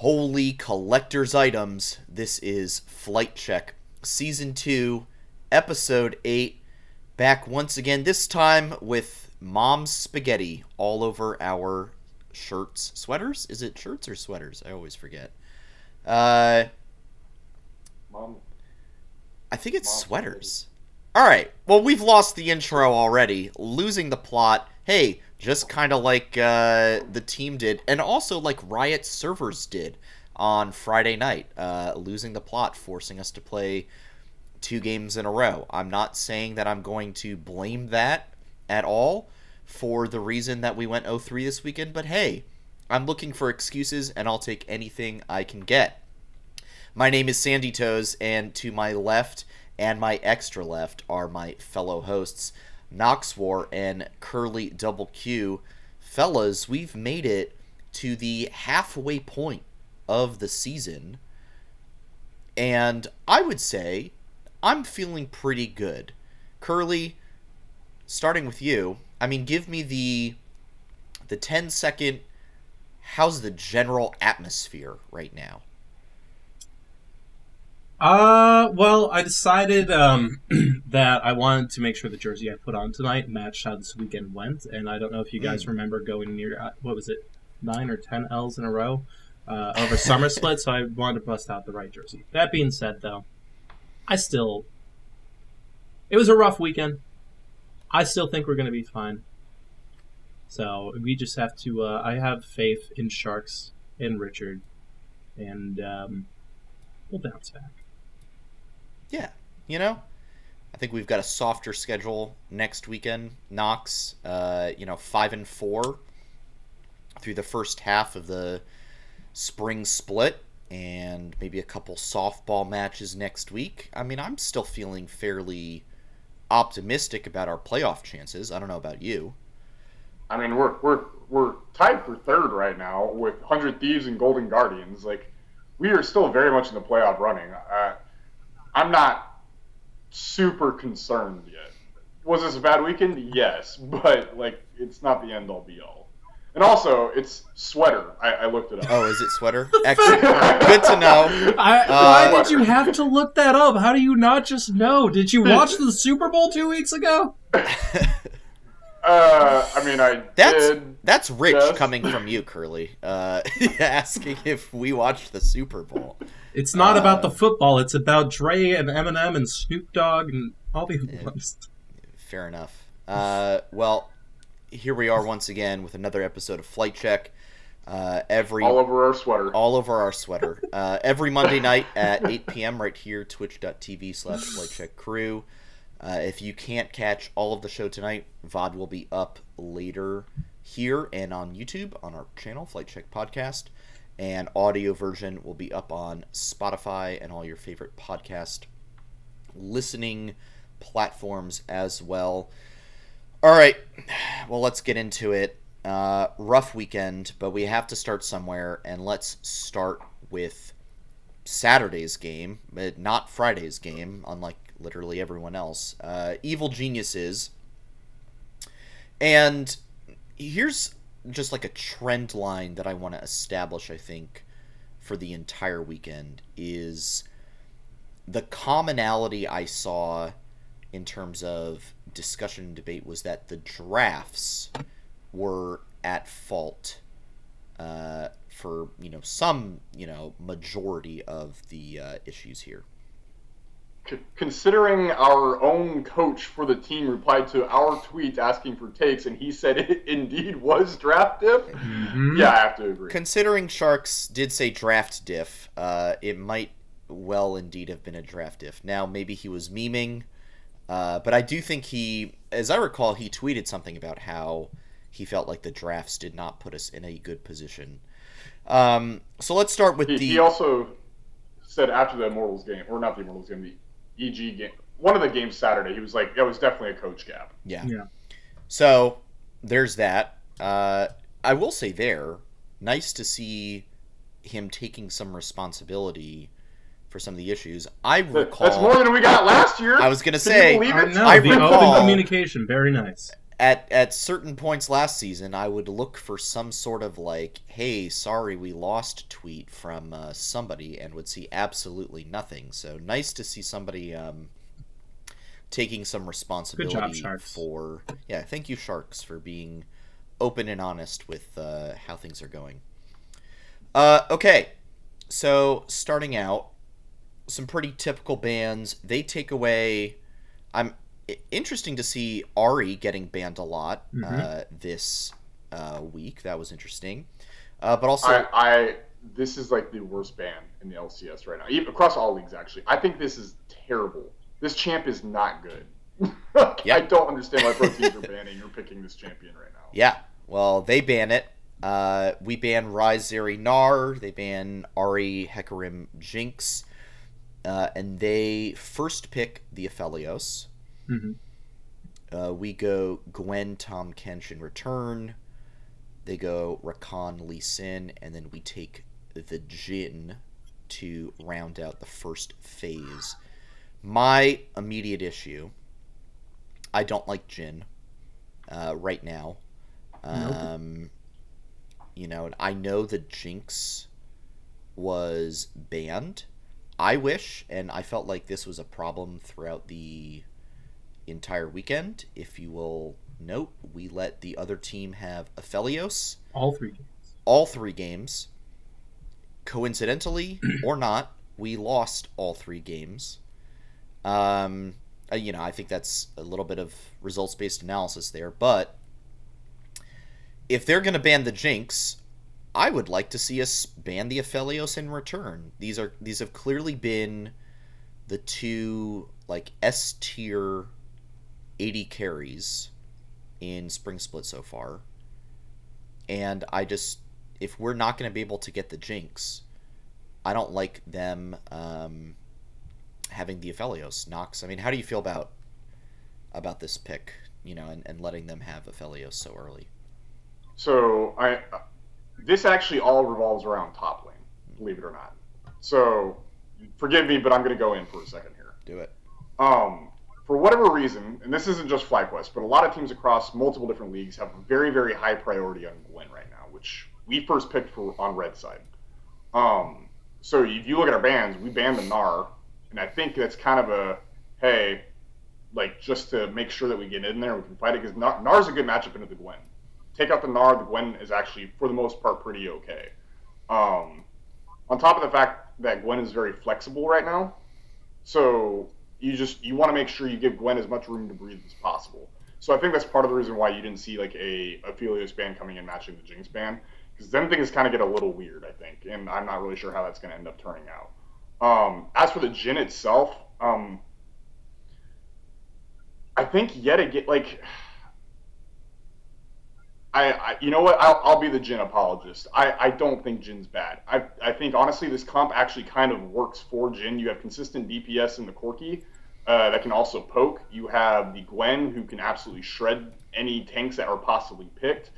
Holy collector's items. This is Flight Check, Season 2, Episode 8. Back once again, this time with Mom's Spaghetti all over our shirts. Sweaters? Is it shirts or sweaters? I always forget. Uh, Mom, I think it's Mom's sweaters. All right. Well, we've lost the intro already, losing the plot. Hey, just kind of like uh, the team did, and also like Riot servers did on Friday night, uh, losing the plot, forcing us to play two games in a row. I'm not saying that I'm going to blame that at all for the reason that we went 0-3 this weekend, but hey, I'm looking for excuses, and I'll take anything I can get. My name is Sandy Toes, and to my left and my extra left are my fellow hosts, Nox War and Curly Double Q. Fellas, we've made it to the halfway point of the season, and I would say I'm feeling pretty good. Curly, starting with you, I mean, give me the the 10 second how's the general atmosphere right now? Uh, well, I decided um, that I wanted to make sure the jersey I put on tonight matched how this weekend went, and I don't know if you guys remember going near uh, what was it, nine or ten L's in a row uh, over summer split, so I wanted to bust out the right jersey. That being said, though, I still it was a rough weekend. I still think we're going to be fine. So we just have to. Uh, I have faith in Sharks and Richard, and um, we'll bounce back. Yeah, you know, I think we've got a softer schedule next weekend. Knox, uh, you know, five and four through the first half of the spring split, and maybe a couple softball matches next week. I mean, I'm still feeling fairly optimistic about our playoff chances. I don't know about you. I mean, we're we're we're tied for third right now with Hundred Thieves and Golden Guardians. Like, we are still very much in the playoff running. Uh, I'm not super concerned yet. Was this a bad weekend? Yes, but like, it's not the end all be all. And also, it's sweater. I, I looked it up. Oh, is it sweater? Excellent. Good to know. I, Uh, why did you have to look that up? How do you not just know? Did you watch the Super Bowl two weeks ago? Uh, I mean, I That's did. that's rich Yes. coming from you, Curly. Uh, asking if we watched the Super Bowl. It's not Uh, about the football. It's about Dre and Eminem and Snoop Dogg and all the other ones. Fair enough. Uh, well, here we are once again with another episode of Flight Check. Uh, every all over our sweater. all over our sweater. Uh, every Monday night at 8 p.m. right here, twitch.tv slash Flight Check Crew. Uh, if you can't catch all of the show tonight, VOD will be up later here and on YouTube on our channel, Flight Check Podcast. And audio version will be up on Spotify and all your favorite podcast listening platforms as well. All right, well, let's get into it. Uh, rough weekend, but we have to start somewhere, and let's start with Saturday's game, but not Friday's game, unlike literally everyone else. Uh, Evil Geniuses. And here's just like a trend line that I want to establish, I think, for the entire weekend is the commonality I saw in terms of discussion and debate was that the drafts were at fault uh, for you know some you know majority of the uh, issues here. C- considering our own coach for the team replied to our tweet asking for takes, and he said it indeed was draft diff. Mhm. Yeah, I have to agree. Considering Sharks did say draft diff, uh, it might well indeed have been a draft diff. Now maybe he was memeing, uh, but I do think he, as I recall, he tweeted something about how he felt like the drafts did not put us in a good position. Um, so let's start with He, the. he also said after the Immortals game, or not the Immortals game, the EG game, one of the games Saturday, he was like, "It was definitely a coach gap." Yeah. Yeah. So there's that. Uh, I will say there, nice to see him taking some responsibility for some of the issues. I recall. That's more than we got last year. I was gonna Can say, you believe I it? know I the recall- open communication, very nice. At at certain points last season, I would look for some sort of like, "Hey, sorry, we lost" tweet from uh, somebody, and would see absolutely nothing. So nice to see somebody um, taking some responsibility job, for. Yeah, thank you, Sharks, for being open and honest with uh, how things are going. Uh, okay, so starting out, some pretty typical bands. They take away. I'm interesting to see Ahri getting banned a lot uh, this uh, week. That was interesting. Uh, but also, I, I this is like the worst ban in the LCS right now, even across all leagues. Actually, I think this is terrible. This champ is not good. Yeah. I don't understand why pro teams are banning or picking this champion right now. yeah, well, they ban it. Uh, we ban Ryze Zeri Gnar. They ban Ahri Hecarim Jinx. Uh, and they first pick the Aphelios. Mhm. Uh, we go Gwen, Tahm Kench in return. They go Rakan, Lee Sin, and then we take the Jhin to round out the first phase. My immediate issue I don't like Jhin uh, right now. Um, You know, I know the Jinx was banned. I wish, and I felt like this was a problem throughout the entire weekend. If you will note, we let the other team have Aphelios All three games. all three games. Coincidentally or not, we lost all three games. Um, uh, you know, I think that's a little bit of results based analysis there, but if they're going to ban the Jinx, I would like to see us ban the Aphelios in return. These are these have clearly been the two like S tier AD carries in Spring Split so far. And I just if we're not going to be able to get the Jinx, I don't like them um, having the Aphelios. Nox, I mean, how do you feel about about this pick? You know, and, and letting them have Aphelios so early. So I, this actually all revolves around top lane, believe it or not. So forgive me, but I'm going to go in for a second here. Do it. Um, for whatever reason, and this isn't just FlyQuest, but a lot of teams across multiple different leagues have very, very high priority on Gwen right now, which we first picked for on red side. Um, so if you look at our bans, we banned the Gnar, and I think that's kind of a hey, like just to make sure that we get in there we can fight it because Gnar, Gnar's a good matchup into the Gwen. Take out the Gnar, the Gwen is actually for the most part pretty okay. Um, on top of the fact that Gwen is very flexible right now, so you just you want to make sure you give Gwen as much room to breathe as possible. So I think that's part of the reason why you didn't see like a Aphelios ban coming in matching the Jinx ban because then things kind of get a little weird, I think, and I'm not really sure how that's going to end up turning out. Um, as for the Jhin itself, um, I think yet again, like, I, I you know what, I'll, I'll be the Jhin apologist. I, I don't think Jhin's bad. I, I think honestly this comp actually kind of works for Jhin. You have consistent DPS in the Corki uh, that can also poke. You have the Gwen who can absolutely shred any tanks that are possibly picked.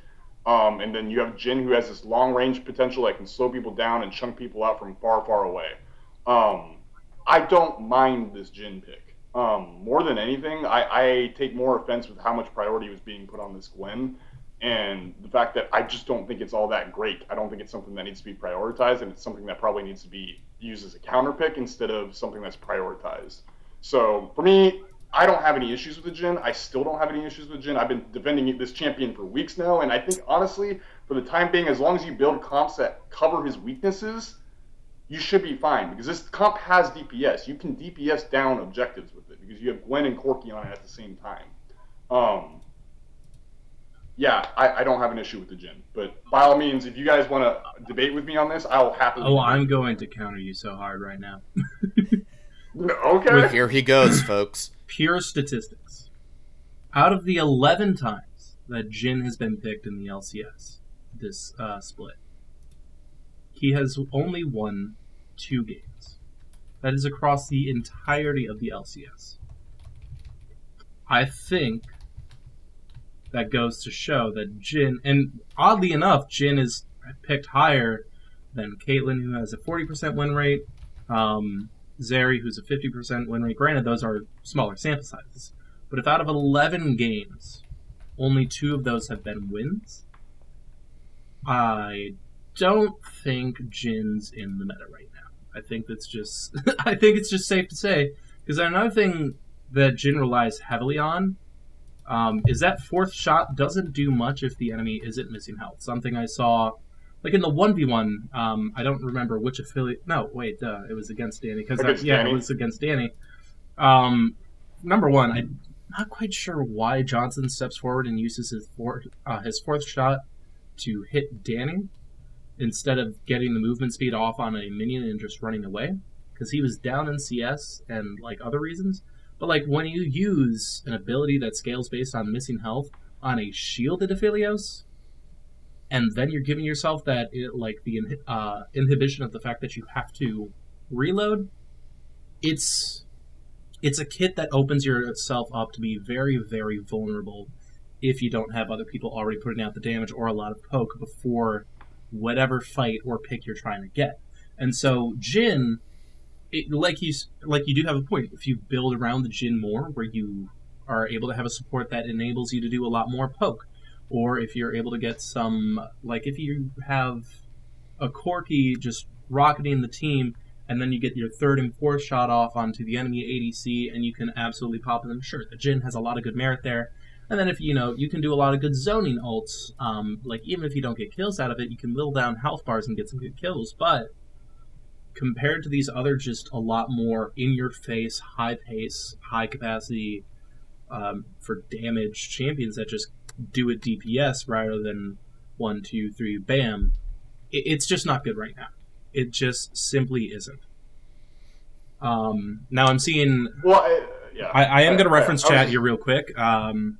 Um, and then you have Jhin who has this long range potential that can slow people down and chunk people out from far, far away. Um, I don't mind this Jhin pick. Um, more than anything, I, I take more offense with how much priority was being put on this Gwen and the fact that I just don't think it's all that great. I don't think it's something that needs to be prioritized, and it's something that probably needs to be used as a counter pick instead of something that's prioritized. So for me, I don't have any issues with the Jhin. I still don't have any issues with Jhin. I've been defending this champion for weeks now, and I think honestly, for the time being, as long as you build comps that cover his weaknesses, you should be fine because this comp has DPS. You can DPS down objectives with it because you have Gwen and Corki on it at the same time. Um, yeah, I, I don't have an issue with the Jhin, but by all means, if you guys want to debate with me on this, I'll happily. Oh, I'm going to counter you so hard right now. okay. Here he goes, folks. Pure statistics. Out of the 11 times that Jhin has been picked in the LCS this uh, split, he has only won two games. That is across the entirety of the LCS. I think that goes to show that Jhin, and oddly enough, Jhin is picked higher than Caitlyn, who has a 40% win rate, um, Zeri, who's a 50% win rate. Granted, those are smaller sample sizes. But if out of 11 games only two of those have been wins. I don't think Jhin's in the meta right now. I think that's just I think it's just safe to say because another thing that Jhin relies heavily on um, is that fourth shot doesn't do much if the enemy isn't missing health. Something I saw like in the one v one. Um, I don't remember which affiliate. No, wait, uh, it was against Danny because yeah, Danny. it was against Danny. Um, number one, I'm not quite sure why Johnsun steps forward and uses his fourth uh, his fourth shot to hit Danny instead of getting the movement speed off on a minion and just running away because he was down in CS and like other reasons. But like when you use an ability that scales based on missing health on a shielded Aphelios, and then you're giving yourself that it, like the uh, inhibition of the fact that you have to reload, it's it's a kit that opens yourself up to be very very vulnerable if you don't have other people already putting out the damage or a lot of poke before whatever fight or pick you're trying to get. And so Jhin, it, like you like you do have a point. If you build around the Jhin more, where you are able to have a support that enables you to do a lot more poke, or if you're able to get some like if you have a Corki just rocketing the team, and then you get your third and fourth shot off onto the enemy ADC, and you can absolutely pop them. Sure, the Jhin has a lot of good merit there. And then if you know you can do a lot of good zoning ults, um, like even if you don't get kills out of it, you can whittle down health bars and get some good kills. But compared to these other, just a lot more in your face, high pace, high capacity um, for damage champions that just do it DPS rather than one, two, three, bam. It, it's just not good right now. It just simply isn't. Um, now I'm seeing. Well, I, yeah. I, I am going to reference I chat here real quick. Um,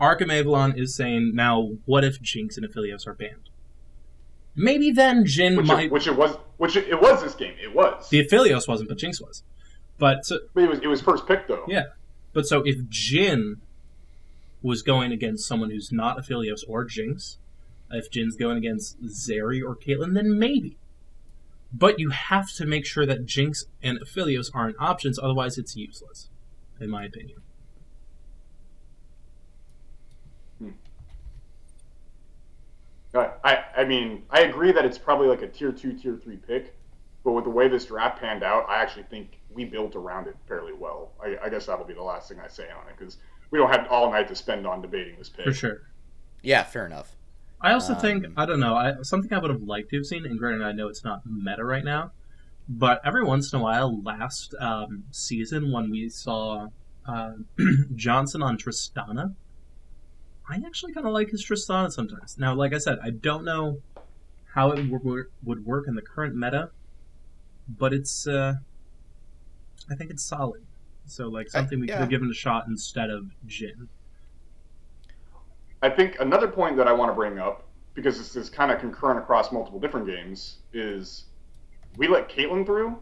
Arkham Avalon is saying now, what if Jinx and Aphelios are banned? Maybe then Jhin Which might. it, which it was, which it, it was this game. It was. the Aphelios wasn't, but Jinx was. But so, But it was it was first pick though. Yeah. But so if Jhin was going against someone who's not Aphelios or Jinx, if Jhin's going against Zeri or Caitlyn, then maybe. But you have to make sure that Jinx and Aphelios aren't options, otherwise it's useless, in my opinion. I, I I mean I agree that it's probably like a tier two, tier three pick, but with the way this draft panned out, I actually think we built around it fairly well. I, I guess that'll be the last thing I say on it because we don't have all night to spend on debating this pick. For sure. Yeah, fair enough. I also think Um, I don't know. I, something I would have liked to have seen, and granted, I know it's not meta right now, but every once in a while, last um, season when we saw uh, Johnsun on Tristana, I actually kind of like his Tristana sometimes. Now, like I said, I don't know how it would work, would work in the current meta, but it's uh, I think it's solid. So, like something we could yeah. have given a shot instead of Jhin. I think another point that I want to bring up because this is kind of concurrent across multiple different games is we let Caitlyn through.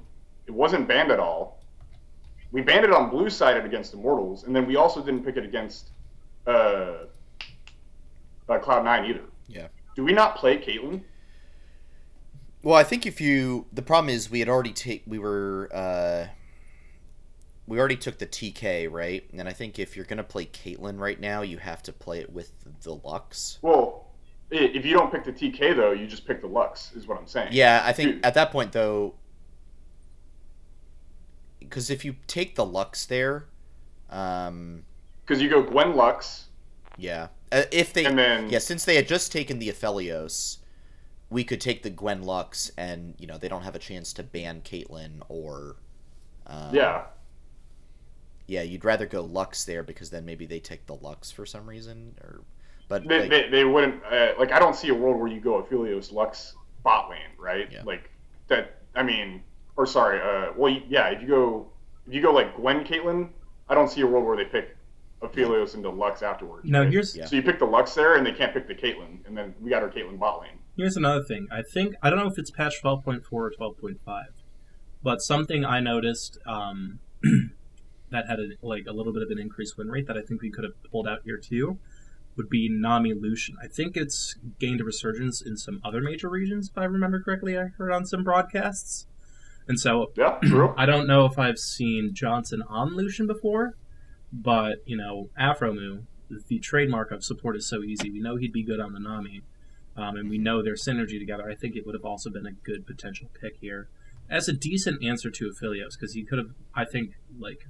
It wasn't banned at all. We banned it on blue sided against Immortals, and then we also didn't pick it against uh, uh, Cloud Nine either. Yeah. Do we not play Caitlyn? Well, I think if you the problem is we had already take we were uh we already took the TK, right? And I think if you're gonna play Caitlyn right now, you have to play it with the Lux. Well, if you don't pick the TK though, you just pick the Lux. Is what I'm saying. Yeah, I think Dude. at that point though, because if you take the Lux there, um, Because you go Gwen Lux, yeah, uh, if they and then yeah, since they had just taken the Aphelios, we could take the Gwen Lux, and you know they don't have a chance to ban Caitlyn or. Um, yeah, Yeah, you'd rather go Lux there because then maybe they take the Lux for some reason, or but they, like, they, they wouldn't uh, like. I don't see a world where you go Aphelios Lux bot lane, right? Yeah. Like that. I mean, or sorry. Uh, well, yeah. If you go, if you go like Gwen Caitlyn, I don't see a world where they pick Aphelios into Lux afterwards. Now, right? here's Yeah. So you pick the Lux there, and they can't pick the Caitlyn, and then we got our Caitlyn bot lane. Here's another thing. I think I don't know if it's patch 12.4 or 12.5, but something I noticed um, that had a, like a little bit of an increased win rate that I think we could have pulled out here too would be Nami Lucian. I think it's gained a resurgence in some other major regions, if I remember correctly. I heard on some broadcasts, and so Yeah, true. I don't know if I've seen Johnsun on Lucian before, but you know, Aphromoo the trademark of support is so easy. We know he'd be good on the Nami, um, and we know their synergy together. I think it would have also been a good potential pick here as a decent answer to Aphelios because he could have, I think, like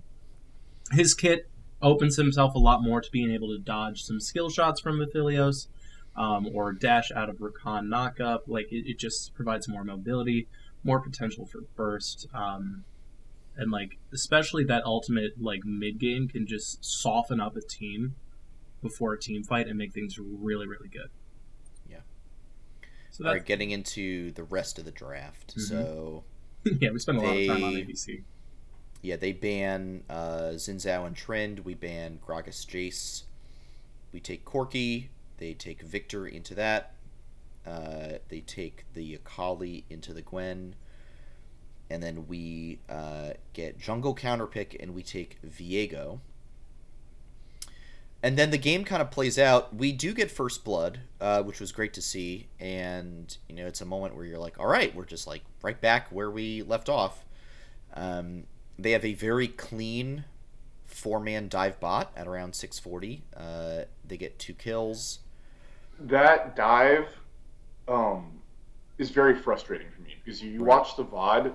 his kit opens himself a lot more to being able to dodge some skill shots from Aphelios. Um, or dash out of Rakan knockup. Like it, it, just provides more mobility, more potential for burst. Um, and like especially that ultimate like mid game can just soften up a team before a team fight and make things really really good. Yeah. So All right, getting into the rest of the draft. Mm-hmm. So yeah, we spent a they, lot of time on ABC. Yeah, they ban uh, Xin Zhao and Trend. We ban Gragas Jace. We take Corki. They take Viktor into that. Uh, they take the Akali into the Gwen and then we uh, get jungle counter pick and we take Viego. And then the game kind of plays out. We do get first blood, uh, which was great to see, and you know it's a moment where you're like, all right, we're just like right back where we left off. Um, they have a very clean four man dive bot at around 640. Uh, they get two kills. That dive um, is very frustrating for me because you watch the VOD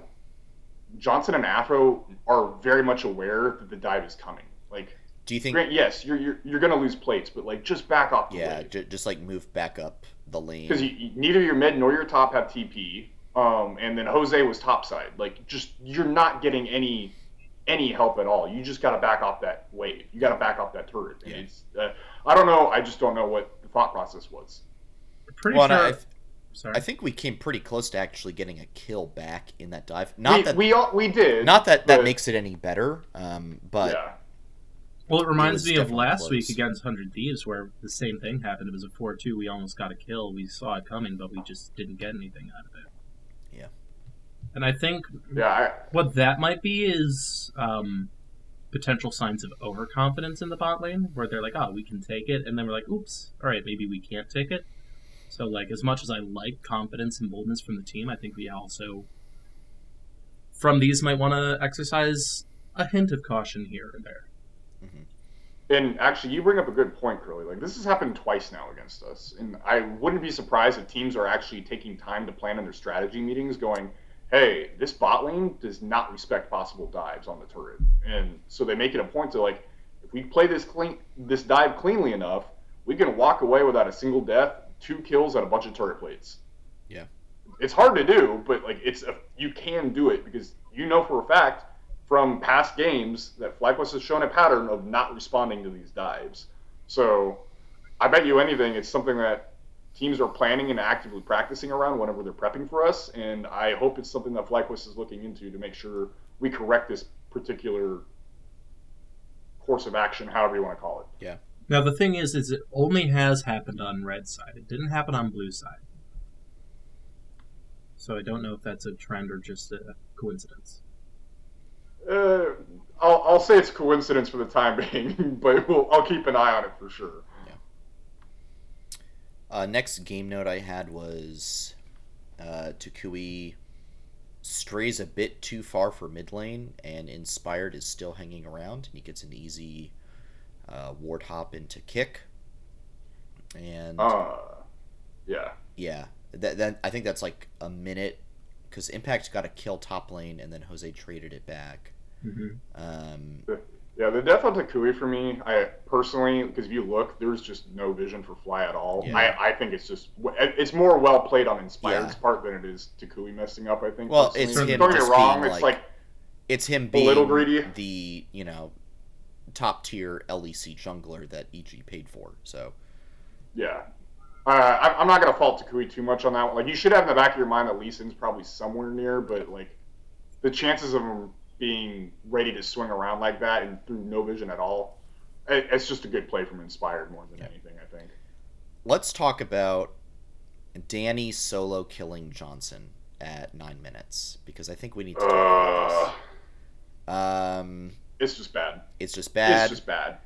Johnsun and Afro are very much aware that the dive is coming. Like, do you think? Grant, yes, you're you're, you're going to lose plates, but like just back off. yeah, j- just like move back up the lane because neither your mid nor your top have TP. Um, and then Jose was topside. Like, just you're not getting any any help at all. You just got to back off that wave. You got to back off that turret. And yeah. it's uh, I don't know. I just don't know what the thought process was. Pretty well, sure. Sorry. I think we came pretty close to actually getting a kill back in that dive. Not we, that we all, we did. Not that that makes it any better, um, but yeah. Well, it reminds it me of last close. week against Hundred Thieves, where the same thing happened. It was a four-two. We almost got a kill. We saw it coming, but we just didn't get anything out of it. Yeah. And I think yeah, I... what that might be is um, potential signs of overconfidence in the bot lane, where they're like, "Oh, we can take it," and then we're like, "Oops, all right, maybe we can't take it." So, like, as much as I like confidence and boldness from the team, I think we also, from these, might want to exercise a hint of caution here and there. Mm-hmm. And actually, you bring up a good point, Curly. Like, this has happened twice now against us. And I wouldn't be surprised if teams are actually taking time to plan in their strategy meetings, going, hey, this bot lane does not respect possible dives on the turret. And so they make it a point to, like, if we play this clean, this dive cleanly enough, we can walk away without a single death two kills and a bunch of turret plates. Yeah. It's hard to do, but like it's a, you can do it because you know for a fact from past games that FlyQuest has shown a pattern of not responding to these dives. So I bet you anything it's something that teams are planning and actively practicing around whenever they're prepping for us, and I hope it's something that FlyQuest is looking into to make sure we correct this particular course of action, however you want to call it. Yeah. Now the thing is, is it only has happened on red side. It didn't happen on blue side. So I don't know if that's a trend or just a coincidence. Uh, I'll, I'll say it's coincidence for the time being, but we'll, I'll keep an eye on it for sure. Yeah. Uh, next game note I had was uh, Toucouille strays a bit too far for mid lane, and Inspired is still hanging around, and he gets an easy uh, ward hop into kick, and uh, yeah, yeah. That, that I think that's like a minute because Impact got a kill top lane and then Jose traded it back. Mm-hmm. Um, yeah, the death on Toucouille for me, I personally, because if you look, there's just no vision for Fly at all. Yeah. I, I think it's just it's more well played on Inspired's yeah. part than it is Toucouille messing up. I think. Well, personally. it's him. Don't get me wrong. It's like, like, it's him being a little greedy. The you know top tier LEC jungler that EG paid for. So, yeah, uh, I'm not gonna fault Toucouille too much on that one. Like you should have in the back of your mind that Lee Sin's probably somewhere near, but like the chances of him being ready to swing around like that and through no vision at all, it's just a good play from Inspired more than yeah. anything. I think. Let's talk about Danny solo killing Johnsun at nine minutes because I think we need to talk uh, about this. Um, it's just bad. It's just bad. It's just bad.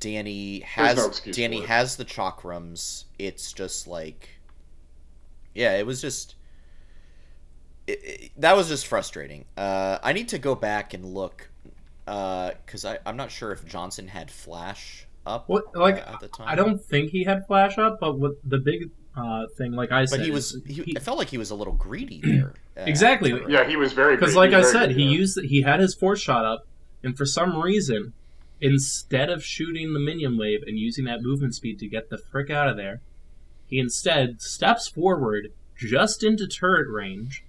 Danny has no Danny has the chakrams. It's just like, yeah, it was just. It, it, that was just frustrating. Uh, I need to go back and look because uh, I'm not sure if Johnsun had flash up What like uh, at the time. I don't think he had flash up, but what the big uh, thing, like I said, he was. He, he- I felt like he was a little greedy there. uh, Exactly. at- Yeah, he was very because like I said, he yeah. used he had his fourth shot up, and for some reason, instead of shooting the minion wave and using that movement speed to get the frick out of there, he instead steps forward just into turret range,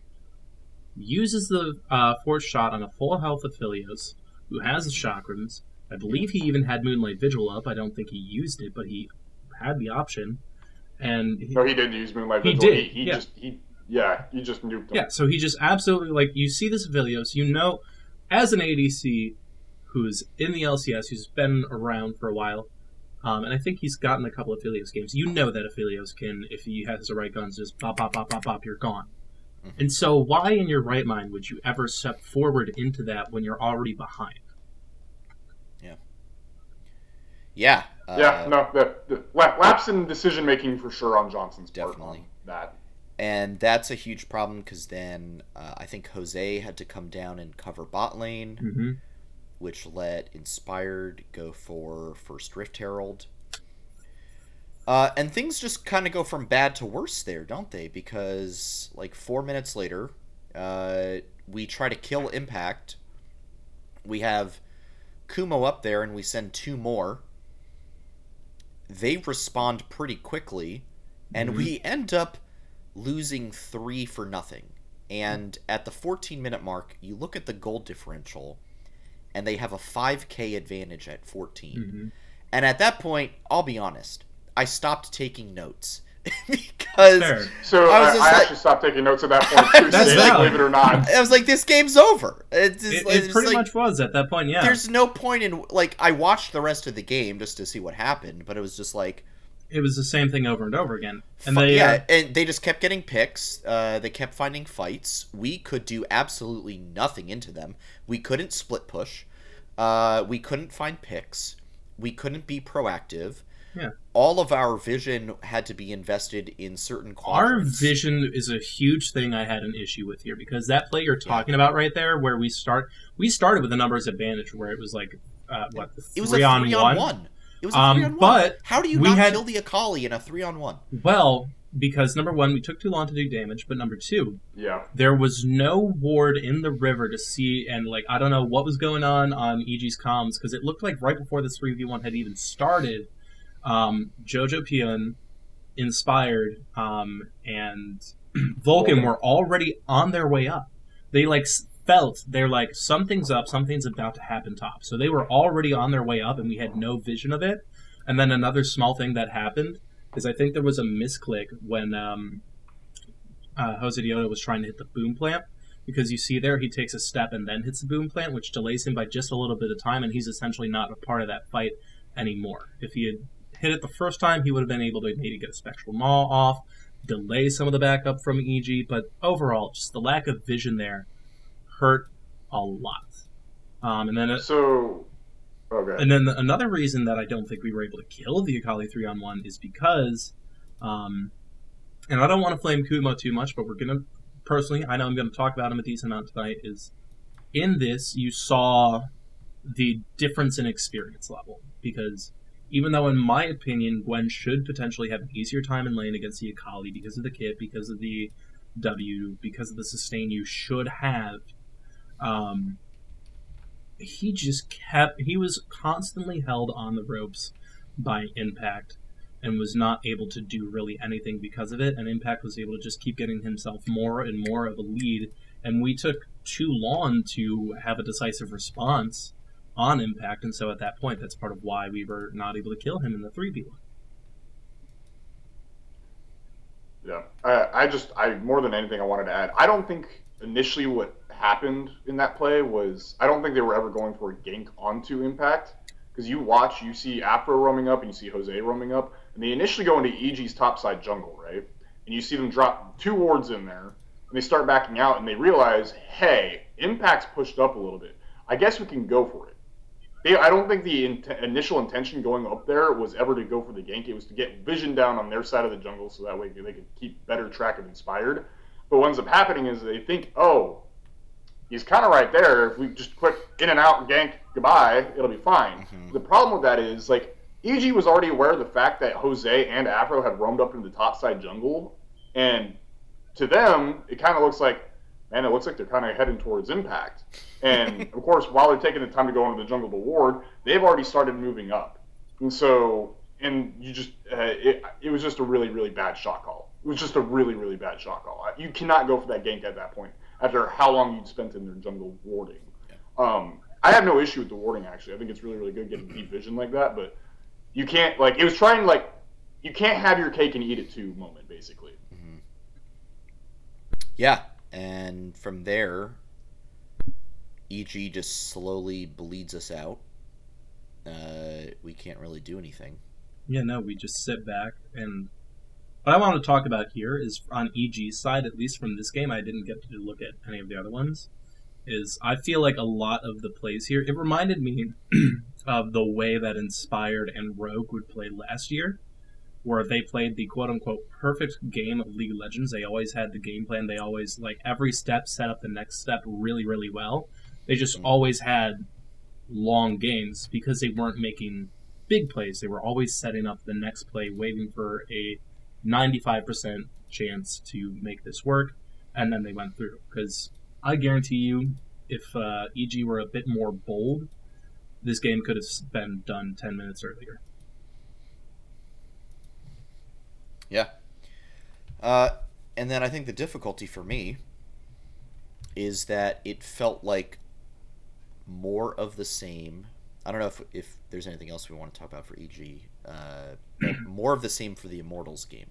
uses the uh, fourth shot on a full health Aphelios, who has the chakrams. I believe he even had Moonlight Vigil up. I don't think he used it, but he had the option. And he, No, he did use Moonlight Vigil. He did, He, he yeah. just he yeah he just nuked him. Yeah, so he just absolutely like you see this Vilios, you know, as an ADC who's in the LCS, who's been around for a while, um, and I think he's gotten a couple of Aphelios games. You know that Aphelios can, if he has the right guns, just pop, pop, pop, pop, pop, you're gone. Mhm. And so, why in your right mind would you ever step forward into that when you're already behind? Yeah. Yeah. Uh, yeah, no, the, the lapse in decision making for sure on Johnsun's part. Definitely. That And that's a huge problem because then uh, I think Jose had to come down and cover bot lane, Mm-hmm. Which let Inspired go for first Rift Herald. Uh, and things just kind of go from bad to worse there, don't they? Because, like, four minutes later, uh, we try to kill Impact. We have Kumo up there, and we send two more. They respond pretty quickly, and Mhm. we end up losing three for nothing. And at the 14 minute mark, you look at the gold differential, and they have a 5k advantage at 14. Mm-hmm. And at that point, I'll be honest, I stopped taking notes because Fair. so I I, was I, just like- actually stopped taking notes at that point too. That's Dave, valid. believe it or not. I was like, this game's over. It's just, It, it's it pretty like, much was at that point, yeah. There's no point in like I watched the rest of the game just to see what happened, but it was just like It was the same thing over and over again. And they, yeah, uh, and they just kept getting picks. Uh, they kept finding fights. We could do absolutely nothing into them. We couldn't split push. Uh, we couldn't find picks. We couldn't be proactive. Yeah. All of our vision had to be invested in certain Our vision is a huge thing I had an issue with here because that play you're talking about right there, where we start, we started with a numbers advantage where it was like, uh, what, It was three, a on, three one? on one. It was a Um, three on one. but how do you not had- kill the Akali in a three on one? Well, because number one, we took too long to do damage, but number two, Yeah, there was no ward in the river to see, and like I don't know what was going on on EG's comms because it looked like right before this three v one had even started, um, Jojopyun, Inspired, um, and Vulcan were already on their way up. They like felt they're like something's up, something's about to happen top. So they were already on their way up, and we had no vision of it. And then another small thing that happened is I think there was a misclick when um, uh, Josedeodo was trying to hit the boom plant because you see there he takes a step and then hits the boom plant, which delays him by just a little bit of time, and he's essentially not a part of that fight anymore. If he had hit it the first time, he would have been able to maybe get a spectral maw off, delay some of the backup from EG, but overall, just the lack of vision there hurt a lot. Um, and then it, so okay. and then another reason that I don't think we were able to kill the Akali three on one is because, um, and I don't want to flame Kumo too much, but we're gonna personally, I know I'm gonna talk about him a decent amount tonight. Is in this you saw the difference in experience level because even though in my opinion Gwen should potentially have an easier time in lane against the Akali because of the kit, because of the W, because of the sustain you should have. Um, he just kept he was constantly held on the ropes by impact and was not able to do really anything because of it and impact was able to just keep getting himself more and more of a lead and we took too long to have a decisive response on impact and so at that point that's part of why we were not able to kill him in the 3v1 Yeah, I, I just I more than anything I wanted to add. I don't think initially what happened in that play was I don't think they were ever going for a gank onto Impact because you watch you see Afro roaming up and you see Jose roaming up and they initially go into EG's topside jungle right and you see them drop two wards in there and they start backing out and they realize hey Impact's pushed up a little bit I guess we can go for it. They, I don't think the int- initial intention going up there was ever to go for the gank. It was to get vision down on their side of the jungle so that way they could keep better track of Inspired. But what ends up happening is they think, oh, he's kind of right there. If we just quick in and out, gank, goodbye, it'll be fine. Mhm. The problem with that is, like, EG was already aware of the fact that Jose and Afro had roamed up into the top side jungle, and to them, it kind of looks like, man, it looks like they're kind of heading towards impact. And of course, while they're taking the time to go into the jungle to ward, they've already started moving up. And so, and you just, uh, it, it was just a really, really bad shot call. It was just a really, really bad shot call. You cannot go for that gank at that point after how long you'd spent in their jungle warding. Um, I have no issue with the warding actually. I think it's really, really good getting deep vision like that, but you can't like it was trying like you can't have your cake and eat it too moment basically. Yeah, and from there, EG just slowly bleeds us out. Uh, we can't really do anything. Yeah, no, we just sit back and what I want to talk about here is on EG's side, at least from this game, I didn't get to look at any of the other ones. Is I feel like a lot of the plays here, it reminded me of the way that Inspired and Rogue would play last year, where they played the quote unquote perfect game of League of Legends. They always had the game plan, they always, like, every step set up the next step really, really well. They just mm-hmm. always had long games because they weren't making big plays. They were always setting up the next play, waiting for a 95% chance to make this work, and then they went through. Because I guarantee you, if uh, EG were a bit more bold, this game could have been done 10 minutes earlier. Yeah. Uh, and then I think the difficulty for me is that it felt like more of the same. I don't know if, if there's anything else we want to talk about for EG. Uh, more of the same for the Immortals game.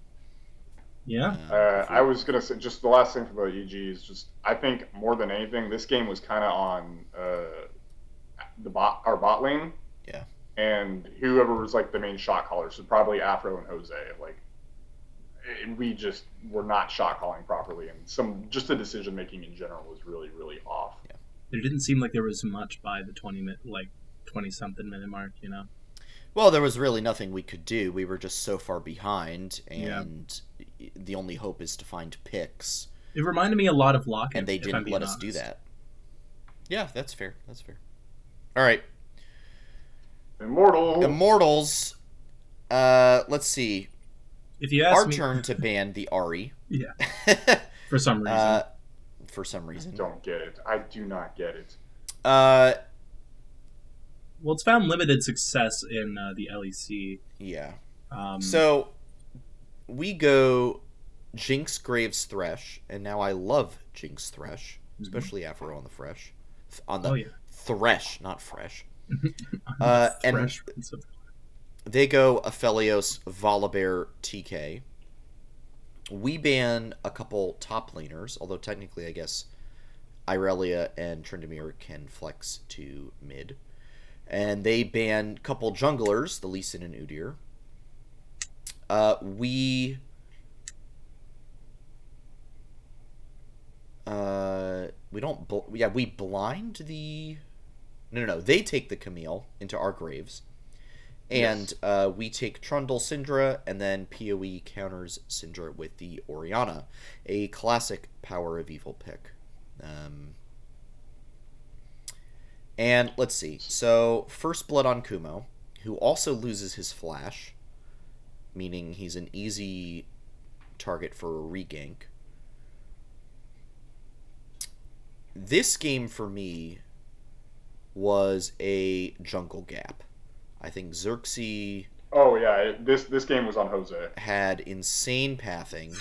Yeah. Uh, Uh, I was gonna say just the last thing for the EG is just I think more than anything this game was kind of on uh, the bot our bot lane. Yeah. And whoever was like the main shot callers, so probably Afro and Jose. Like, and we just were not shot calling properly, and some just the decision making in general was really really off. It didn't seem like there was much by the 20 minute, like 20 something minute mark, you know? Well, there was really nothing we could do. We were just so far behind, Yeah. and the only hope is to find picks, It reminded me a lot of Lock and they didn't being let us do that. Yeah, that's fair. That's fair. All right, Immortal. Immortals. Uh, let's see. If you ask Our me, turn to ban the Ahri. Yeah. for some reason. uh, for some reason. I reason. don't get it. I do not get it. Uh, well, it's found limited success in uh, the LEC. yeah. Um, So we go Jinx Graves Thresh, and now I love Jinx Thresh, especially Afro on the fresh, on the oh yeah, Thresh, not fresh. Uh, and Fresh they go Aphelios, Volibear, TK. We ban a couple top laners, although technically, I guess Irelia and Tryndamere can flex to mid. And they ban a couple junglers, the Lee Sin and Udyr. Uh, we. Uh, we don't. Bl- yeah, we blind the. No, no, no. They take the Camille into our graves. And Yes. uh, we take Trundle Syndra, and then PoE counters Syndra with the Orianna, a classic Power of Evil pick. Um, and let's see. So, first blood on Kumo, who also loses his flash, meaning he's an easy target for a regank. This game for me was a jungle gap. I think Xerxes Oh yeah, this this game was on Jose. had insane pathing.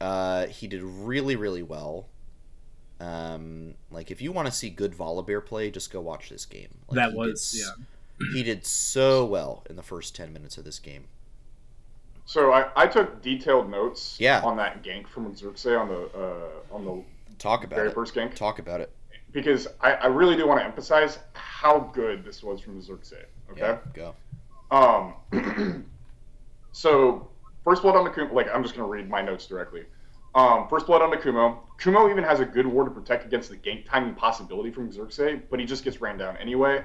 Uh, he did really, really well. Um, like if you want to see good Volibear play, just go watch this game. Like, that was did yeah. He did so well in the first ten minutes of this game. So I, I took detailed notes Yeah. on that gank from Xerxes on the uh, on the Talk about very it. first gank Talk about it. because I, I really do want to emphasize how good this was from Xerxes. Okay. Yeah, go. Um, so first blood on the Kumo. Like I'm just gonna read my notes directly. Um, first blood on the Kumo. Kumo even has a good ward to protect against the gank timing possibility from Xerxes, but he just gets ran down anyway.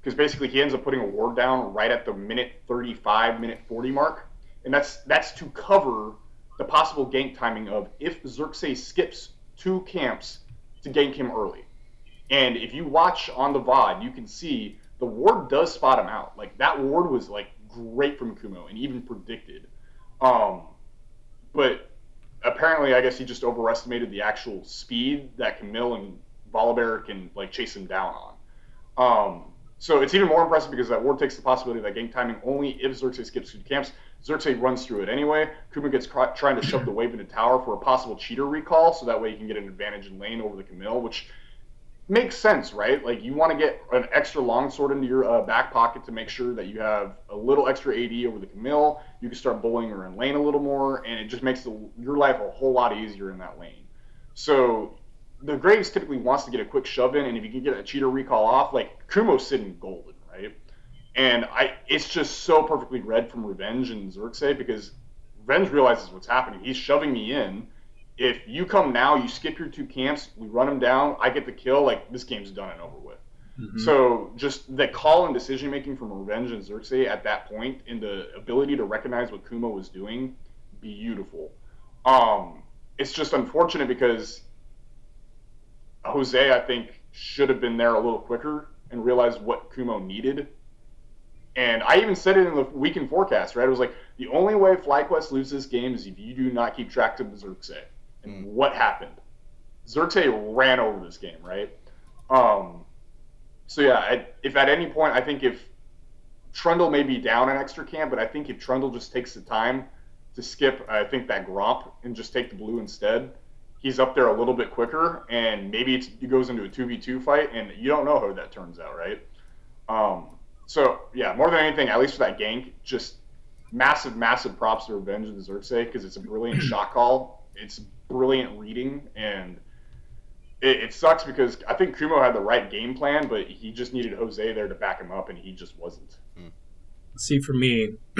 Because basically he ends up putting a ward down right at the minute 35, minute 40 mark, and that's that's to cover the possible gank timing of if Xerxes skips two camps to gank him early. And if you watch on the VOD, you can see the ward does spot him out. Like that ward was like great from Kumo and even predicted. Um, but apparently, I guess he just overestimated the actual speed that Camille and Volibear can like chase him down on. Um, so it's even more impressive because that ward takes the possibility that gank timing only if Xerxes skips through camps. Xerxes runs through it anyway. Kumo gets cr- trying to shove the wave into tower for a possible cheater recall, so that way he can get an advantage in lane over the Camille, which makes sense, right? Like you want to get an extra longsword into your uh, back pocket to make sure that you have a little extra AD over the Camille. You can start bullying her in lane a little more, and it just makes the, your life a whole lot easier in that lane. So the Graves typically wants to get a quick shove in, and if you can get a cheater recall off, like Kumo's sitting golden, right? And I, it's just so perfectly read from Revenge and Xerxes because Revenge realizes what's happening. He's shoving me in. If you come now, you skip your two camps, we run them down, I get the kill. Like this game's done and over with. Mm-hmm. So just the call and decision making from Revenge and Xerxes at that point, and the ability to recognize what Kumo was doing, beautiful. Um, it's just unfortunate because Jose, I think, should have been there a little quicker and realized what Kumo needed. And I even said it in the weekend forecast, right? It was like the only way FlyQuest loses this game is if you do not keep track of Xerxes. And mm. what happened? Xerxes ran over this game, right? Um, so yeah, I, if at any point I think if Trundle may be down an extra camp, but I think if Trundle just takes the time to skip, I think that Gromp and just take the blue instead, he's up there a little bit quicker, and maybe it goes into a two v two fight, and you don't know how that turns out, right? Um, so yeah, more than anything, at least for that gank, just massive, massive props to Revenge of the Xerxes because it's a brilliant shot call. It's brilliant reading, and it, it, sucks because I think Kumo had the right game plan, but he just needed Jose there to back him up, and he just wasn't. See, for me,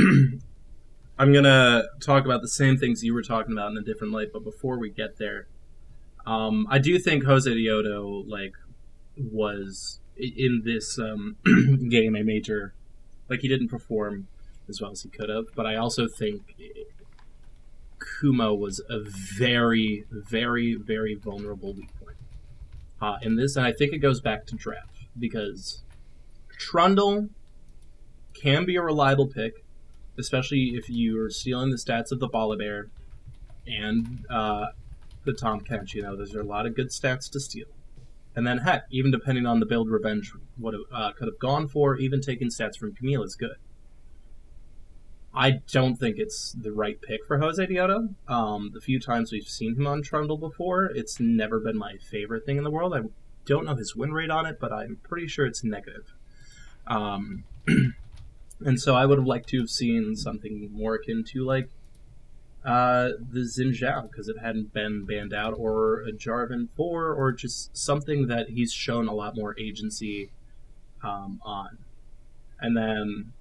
I'm gonna talk about the same things you were talking about in a different light, but before we get there, um, I do think Josedeodo like was in this um, game a major like he didn't perform as well as he could have, but I also think Kumo was a very, very, very vulnerable weak point uh, in this, and I think it goes back to draft because Trundle can be a reliable pick especially if you're stealing the stats of the Volibear and uh, the Kench. You know, there's a lot of good stats to steal. And then, heck, even depending on the build Revenge would have, uh, could have gone for, even taking stats from Camille is good. I don't think it's the right pick for Josedeodo. Um, the few times we've seen him on Trundle before, it's never been my favorite thing in the world. I don't know his win rate on it, but I'm pretty sure it's negative. Um, And so I would have liked to have seen something more akin to like uh, the Xin Zhao because it hadn't been banned out, or a Jarvan 4, or just something that he's shown a lot more agency um, on. And then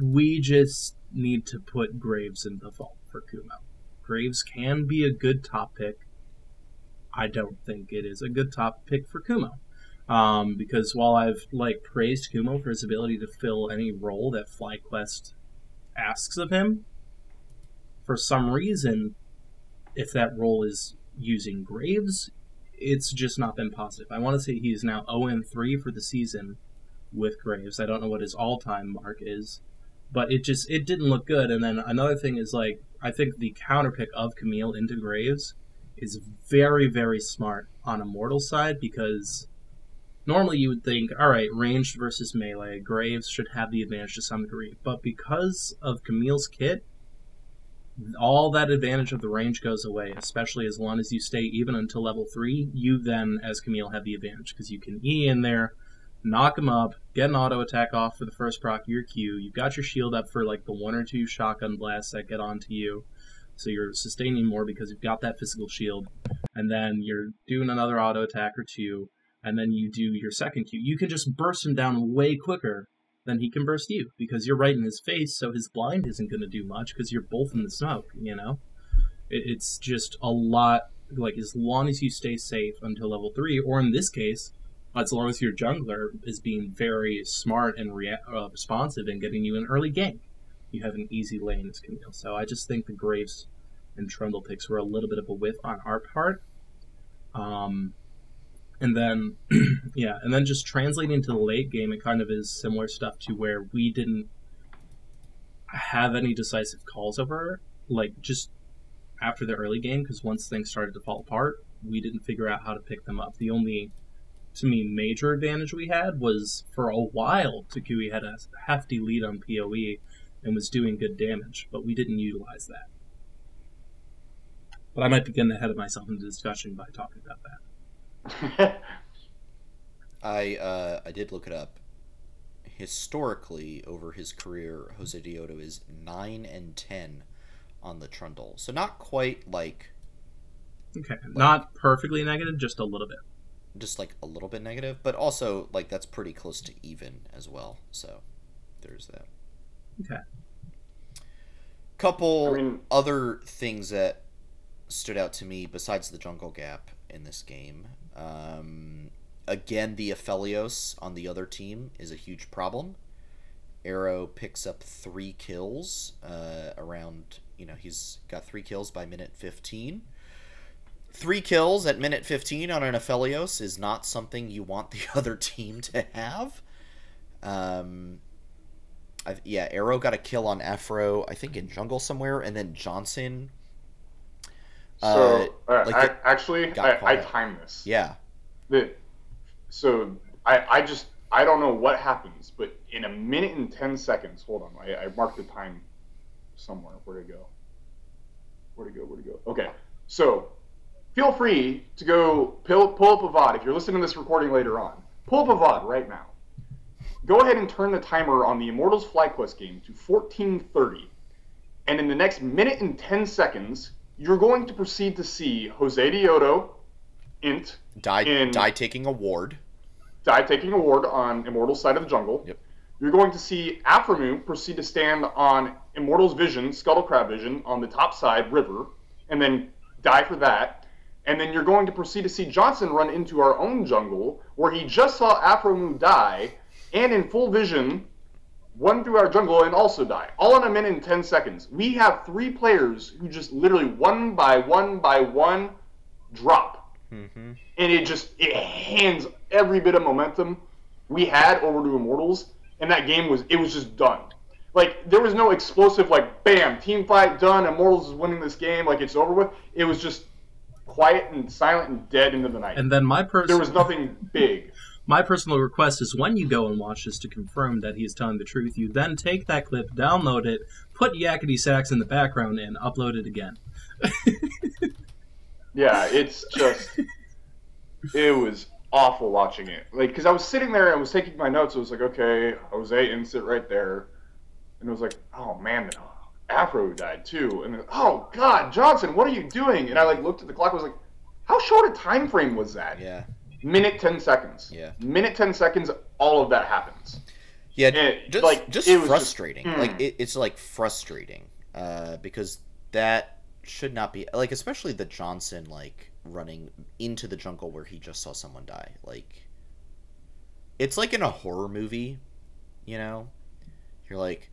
we just need to put Graves in the vault for Kumo. Graves can be a good top pick. I don't think it is a good top pick for Kumo. Um, because while I've like praised Kumo for his ability to fill any role that FlyQuest asks of him, for some reason, if that role is using Graves, it's just not been positive. I want to say he's now 0 3 for the season with Graves. I don't know what his all time mark is, but it just it didn't look good. And then another thing is like I think the counter pick of Camille into Graves is very very smart on Immortal side because normally you would think, all right, ranged versus melee, Graves should have the advantage to some degree. But because of Camille's kit, all that advantage of the range goes away, especially as long as you stay even until level 3. You then, as Camille, have the advantage because you can E in there, knock him up, get an auto attack off for the first proc your Q. You've got your shield up for like the one or two shotgun blasts that get onto you. So you're sustaining more because you've got that physical shield. And then you're doing another auto attack or two and then you do your second Q, you can just burst him down way quicker than he can burst you because you're right in his face, so his blind isn't going to do much because you're both in the smoke, you know? It's just a lot, like, as long as you stay safe until level 3, or in this case, as long as your jungler is being very smart and uh, responsive and getting you an early gank, you have an easy lane as Camille. So I just think the Graves and Trundle picks were a little bit of a whiff on our part. Um, And then, yeah, and then just translating to the late game, it kind of is similar stuff to where we didn't have any decisive calls over, like just after the early game, because once things started to fall apart, we didn't figure out how to pick them up. The only, to me, major advantage we had was for a while, Toucouille had a hefty lead on PoE and was doing good damage, but we didn't utilize that. But I might be getting ahead of myself in the discussion by talking about that. I uh, I did look it up. Historically, over his career, Josedeodo is nine and ten on the Trundle, so not quite like Okay, not perfectly negative, just a little bit. Just like a little bit negative, but also like that's pretty close to even as well. So there's that. Okay. Couple I mean- other things that stood out to me besides the jungle gap in this game. Um, again, the Aphelios on the other team is a huge problem. Arrow picks up three kills uh, around, you know, he's got three kills by minute 15. Three kills at minute 15 on an Aphelios is not something you want the other team to have. Um, I, yeah, Arrow got a kill on Afro, I think in jungle somewhere, and then Johnsun. so uh, like I, the- actually, I, I timed this. Yeah, The, so I, I just I don't know what happens, but in a minute and ten seconds, hold on, I, I marked the time somewhere. Where'd it go? Where'd it go? Where'd it go? Okay, so feel free to go pull, pull up a VOD if you're listening to this recording later on. Pull up a VOD right now. Go ahead and turn the timer on the Immortals FlyQuest game to 1430, and in the next minute and ten seconds, you're going to proceed to see Josedeodo, int, die In- die taking a ward. die taking a ward on Immortal's side of the jungle. Yep. You're going to see Aphromoo proceed to stand on Immortal's vision, Scuttle Crab vision, on the top side, river, and then die for that. And then you're going to proceed to see Johnsun run into our own jungle, where he just saw Aphromoo die, and in full vision, run through our jungle and also die. All in a minute and 10 seconds. We have three players who just literally one by one by one drop Mm-hmm. and it just it hands every bit of momentum we had over to Immortals, and that game was it was just done. Like there was no explosive like bam team fight done. Immortals is winning this game like it's over with. It was just quiet and silent and dead into the night. And then my person, there was nothing big. my personal request is when you go and watch this to confirm that he is telling the truth, you then take that clip, download it, put Yakety Sax in the background, and upload it again. Yeah, it's just it was awful watching it. Like because I was sitting there and I was taking my notes. I was like, okay, Jose insert right there, and it was like, oh man, Afro died too, and oh god, Johnsun, what are you doing? And I like looked at the clock. I was like, how short a time frame was that? Yeah, Minute ten seconds. Yeah. Minute ten seconds. All of that happens. yeah. It- just like, just was just- frustrating. mm. Like it, it's like frustrating uh, because that should not be like, especially the Johnsun like running into the jungle where he just saw someone die. Like it's like in a horror movie, you know. You're like,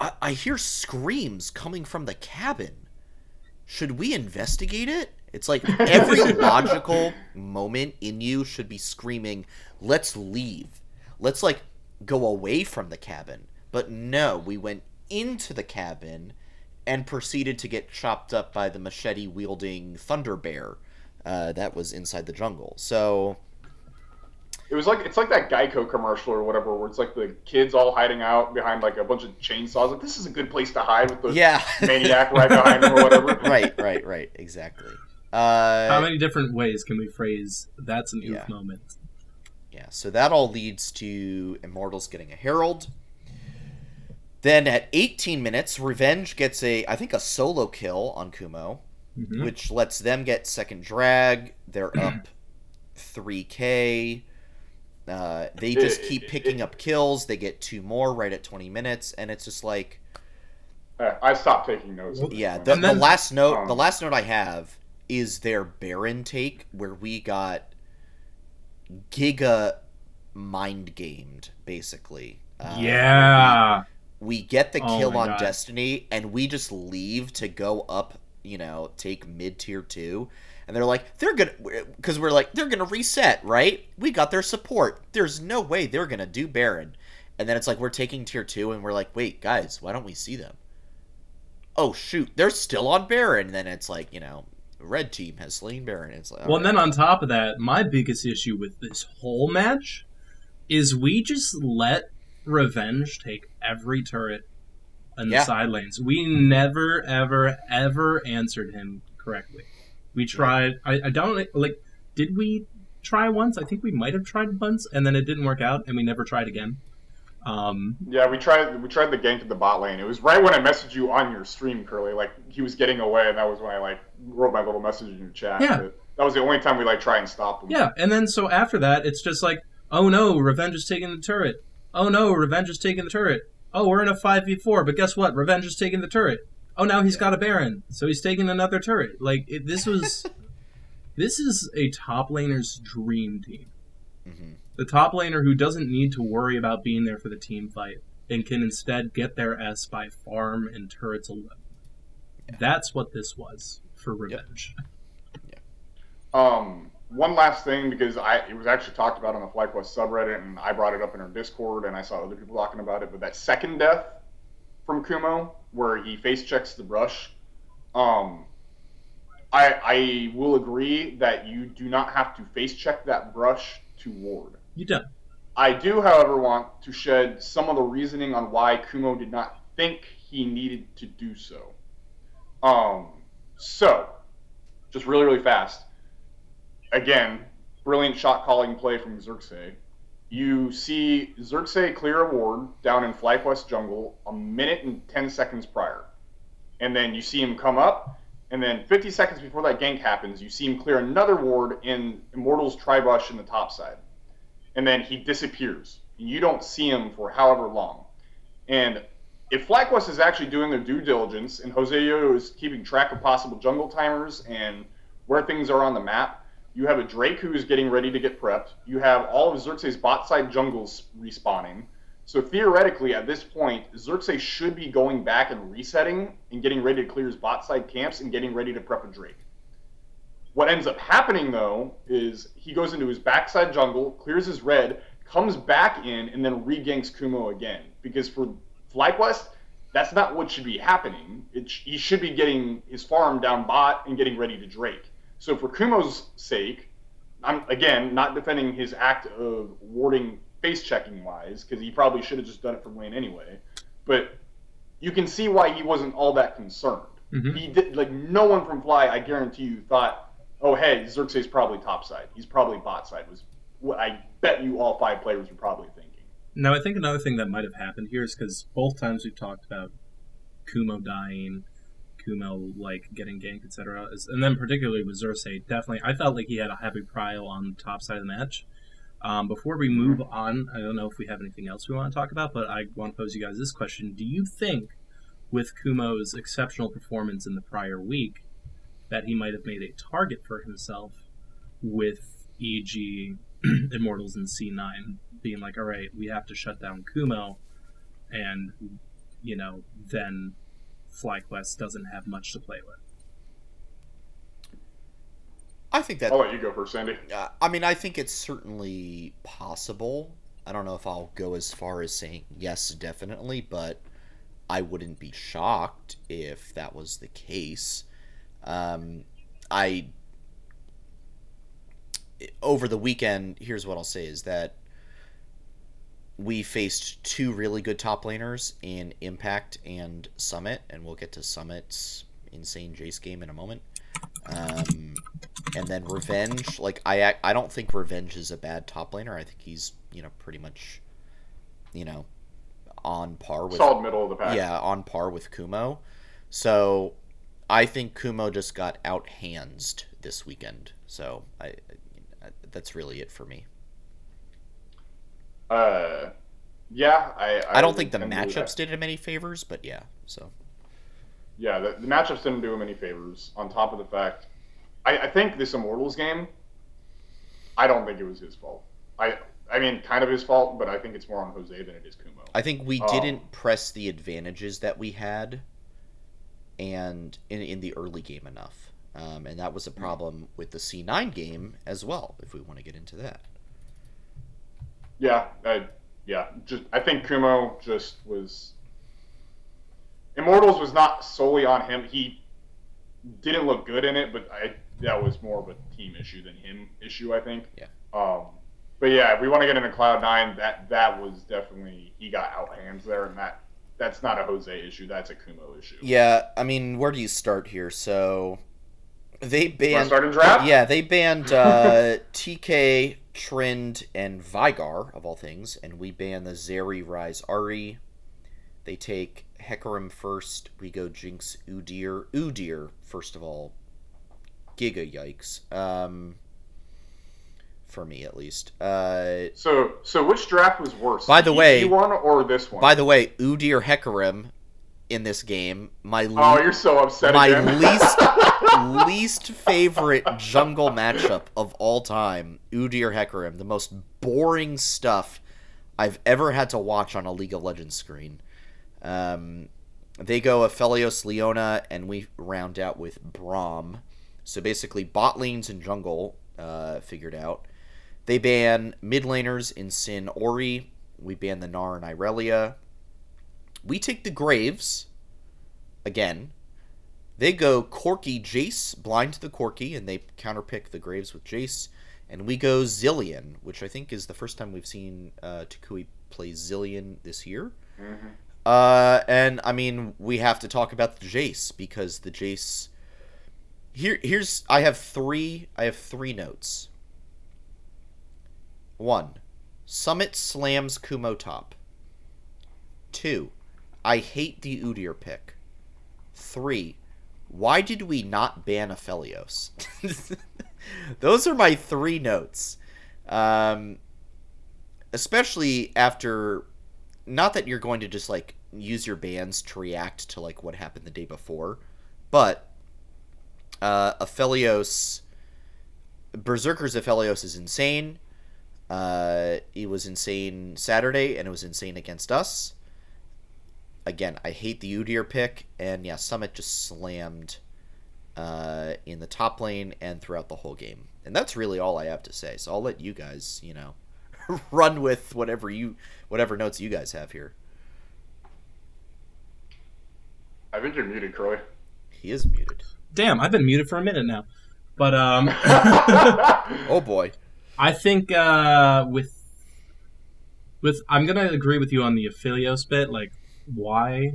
I, I hear screams coming from the cabin. Should we investigate it? It's like every logical moment in you should be screaming, let's leave. Let's like go away from the cabin. But no, we went into the cabin and proceeded to get chopped up by the machete wielding Thunder Bear uh, that was inside the jungle. So, It was like it's like that Geico commercial or whatever, where it's like the kids all hiding out behind like a bunch of chainsaws. Like this is a good place to hide with the yeah. maniac right behind them or whatever. right, right, right. Exactly. Uh, How many different ways can we phrase that's an oof Yeah. moment? Yeah, so that all leads to Immortals getting a Herald. Then at 18 minutes, Revenge gets a, I think, a solo kill on Kumo, Mhm. which lets them get second drag. They're up 3k. Uh, they just keep picking up kills. They get two more right at 20 minutes, and it's just like, Uh, I stopped taking notes. yeah. The, then- the last note, um, the last note I have is their Baron take, where we got Giga mind gamed, basically. Uh, yeah. we get the Oh kill my on God. Destiny, and we just leave to go up you know, take mid tier two, and they're like, they're gonna, because we're like, they're gonna reset, right? We got their support. There's no way they're gonna do Baron, and then it's like we're taking tier two, and we're like, wait, guys, why don't we see them? Oh shoot, they're still on Baron. And then it's like, you know, red team has slain Baron. It's like, well, and then on top of that, my biggest issue with this whole match is we just let Revenge take every turret in the Yeah. side lanes. We never, ever, ever answered him correctly. We tried. I, I don't like. Did we try once? I think we might have tried once, and then it didn't work out, and we never tried again. Um, Yeah, we tried we tried the gank to the bot lane. It was right when I messaged you on your stream, Curly. Like he was getting away, and that was when I like wrote my little message in your chat. Yeah. That was the only time we like try and stop them. Yeah, and then so after that, it's just like, oh no, Revenge is taking the turret. Oh no, Revenge is taking the turret. Oh, we're in a five v four, but guess what? Revenge is taking the turret. Oh, now he's got a Baron, so he's taking another turret. Like it, this was, this is a top laner's dream team. Mhm. The top laner who doesn't need to worry about being there for the team fight and can instead get their S by farm and turrets alone. That's what this was for Revenge. Um, one last thing because I it was actually talked about on the FlyQuest subreddit, and I brought it up in our Discord, and I saw other people talking about it. But that second death from Kumo, where he face checks the brush, um, I I will agree that you do not have to face check that brush to ward. You don't. I do, however, want to shed some of the reasoning on why Kumo did not think he needed to do so. Um, so, just really, really fast. Again, brilliant shot calling play from Xerxes. You see Xerxe clear a ward down in FlyQuest jungle a minute and 10 seconds prior. And then you see him come up, and then 50 seconds before that gank happens, you see him clear another ward in Immortal's Tribush in the top side and then he disappears. And You don't see him for however long. And if FlyQuest is actually doing their due diligence and Jose is keeping track of possible jungle timers and where things are on the map, you have a Drake who is getting ready to get prepped. You have all of Xerxes' bot side jungles respawning. So theoretically, at this point, Xerxes should be going back and resetting and getting ready to clear his bot side camps and getting ready to prep a Drake. What ends up happening though is he goes into his backside jungle, clears his red, comes back in, and then reganks Kumo again. Because for FlyQuest, that's not what should be happening. Sh- he should be getting his farm down bot and getting ready to Drake. So for Kumo's sake, I'm again not defending his act of warding face checking wise because he probably should have just done it from lane anyway. But you can see why he wasn't all that concerned. Mhm. He did like no one from Fly, I guarantee you, thought, oh hey, Xerxes probably top side. He's probably bot side. Was what I bet you all five players were probably thinking. Now, I think another thing that might have happened here is because both times we've talked about Kumo dying, Kumo like getting ganked, etc., and then particularly with Xerxes, definitely, I felt like he had a heavy prio on the top side of the match. Um, before we move on, I don't know if we have anything else we want to talk about, but I want to pose you guys this question: Do you think, with Kumo's exceptional performance in the prior week, that he might have made a target for himself with EG Immortals and C9 being like, all right, we have to shut down Kumo, and you know, then FlyQuest doesn't have much to play with. I think that I'll let you go first, Sandy. Uh, I mean, I think it's certainly possible. I don't know if I'll go as far as saying yes, definitely, but I wouldn't be shocked if that was the case. Um, I over the weekend, here's what I'll say is that we faced two really good top laners in Impact and Summit, and we'll get to Summit's insane Jace game in a moment. Um, and then Revenge, like I I don't think Revenge is a bad top laner. I think he's you know pretty much, you know, on par with Solid middle of the pack. yeah on par with Kumo. So I think Kumo just got out handsed this weekend. So I, I that's really it for me. Uh, yeah, I. I, don't think the tend to do that. matchups did him any favors, but yeah. So Yeah, the, the matchups didn't do him any favors. On top of the fact, I, I think this Immortals game, I don't think it was his fault. I I mean, kind of his fault, but I think it's more on Jose than it is Kumo. I think we Um, didn't press the advantages that we had and in, in the early game enough. Um, and that was a problem with the C9 game as well, if we want to get into that. Yeah, I, yeah. Just I think Kumo just was. Immortals was not solely on him. He didn't look good in it, but I that was more of a team issue than him issue. I think. Yeah. Um, but yeah, if we want to get into Cloud Nine, that that was definitely he got out hands there, and that that's not a Jose issue. That's a Kumo issue. Yeah, I mean, where do you start here? So they banned. start in draft? Yeah, they banned uh, TK, Trind, and Veigar of all things, and we ban the Zeri, Ryze, Ahri. They take Hecarim first. We go Jinx, Udyr, Udyr first of all. Giga yikes. Um, for me at least. Uh, So so which draft was worse? By the way- one or this one? by the way, Udyr Hecarim in this game, my oh, le- you're so upset. my least least favorite jungle matchup of all time, Udyr Hecarim, the most boring stuff I've ever had to watch on a League of Legends screen. Um, they go Aphelios Leona, and we round out with Braum. So basically, bot lanes and jungle uh, figured out. They ban mid laners in Sin Ori. We ban the Gnar and Irelia. We take the Graves again. They go Corki Jace, blind to the Corki, and they counterpick the Graves with Jace. And we go Zilean, which I think is the first time we've seen uh, Toucouille play Zilean this year. Mhm. Uh, and I mean, we have to talk about the Jace because the Jace. Here, here's I have three. I have three notes. One, Summit slams Kumo top. Two, I hate the Udyr pick. Three, why did we not ban Aphelios? Those are my three notes. Um, especially after not that you're going to just like use your bans to react to like what happened the day before, but uh, Aphelios, Berserker's Aphelios is insane. Uh, it was insane Saturday, and it was insane against us. Again, I hate the Udyr pick, and yeah, Summit just slammed uh, in the top lane and throughout the whole game, and that's really all I have to say. So I'll let you guys, you know, run with whatever you whatever notes you guys have here. I think you're muted, Croy. He is muted. Damn, I've been muted for a minute now. But um, Oh boy. I think uh, with with I'm gonna agree with you on the Aphelios bit. Like, why,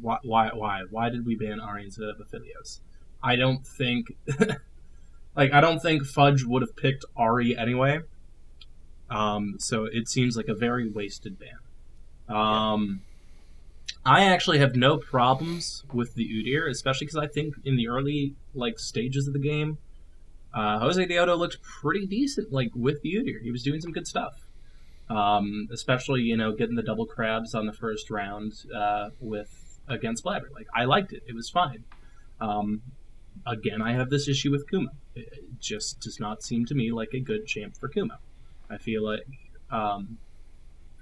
why, why, why, did we ban Ahri instead of Aphelios? I don't think, like, I don't think Fudge would have picked Ahri anyway. Um, so it seems like a very wasted ban. Um, I actually have no problems with the Udyr, especially because I think in the early like stages of the game, uh, Josedeodo looked pretty decent, like with the Udyr. He was doing some good stuff. Um, especially, you know, getting the double crabs on the first round uh, with against Blabber. Like I liked it; it was fine. Um, again, I have this issue with Kumo. It just does not seem to me like a good champ for Kumo. I feel like um,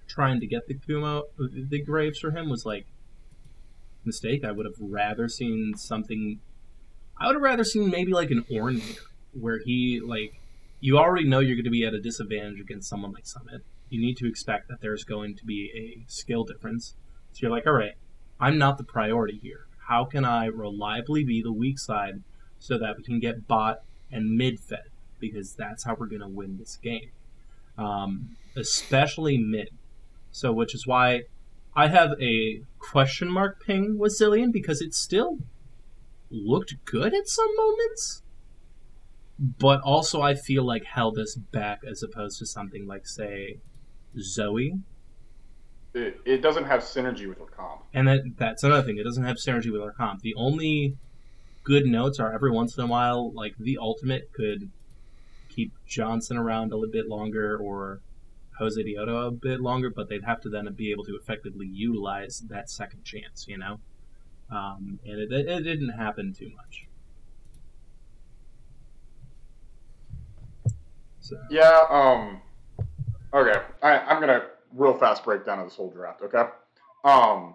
trying to get the Kumo, the Graves for him was like a mistake. I would have rather seen something. I would have rather seen maybe like an Ornator where he like you already know you're going to be at a disadvantage against someone like Summit. You need to expect that there's going to be a skill difference. So you're like, all right, I'm not the priority here. How can I reliably be the weak side so that we can get bot and mid fed? Because that's how we're going to win this game. Um, especially mid. So, which is why I have a question mark ping with Zilean because it still looked good at some moments but also I feel like held us back as opposed to something like say Zoe. It, it doesn't have synergy with her comp. And that that's another thing. It doesn't have synergy with our comp. The only good notes are every once in a while, like the ultimate could keep Johnsun around a little bit longer or Josedeodo a bit longer, but they'd have to then be able to effectively utilize that second chance, you know? Um, and it, it, it didn't happen too much. So, Yeah. Um. Okay. I, I'm gonna real fast break down of this whole draft. Okay. Um.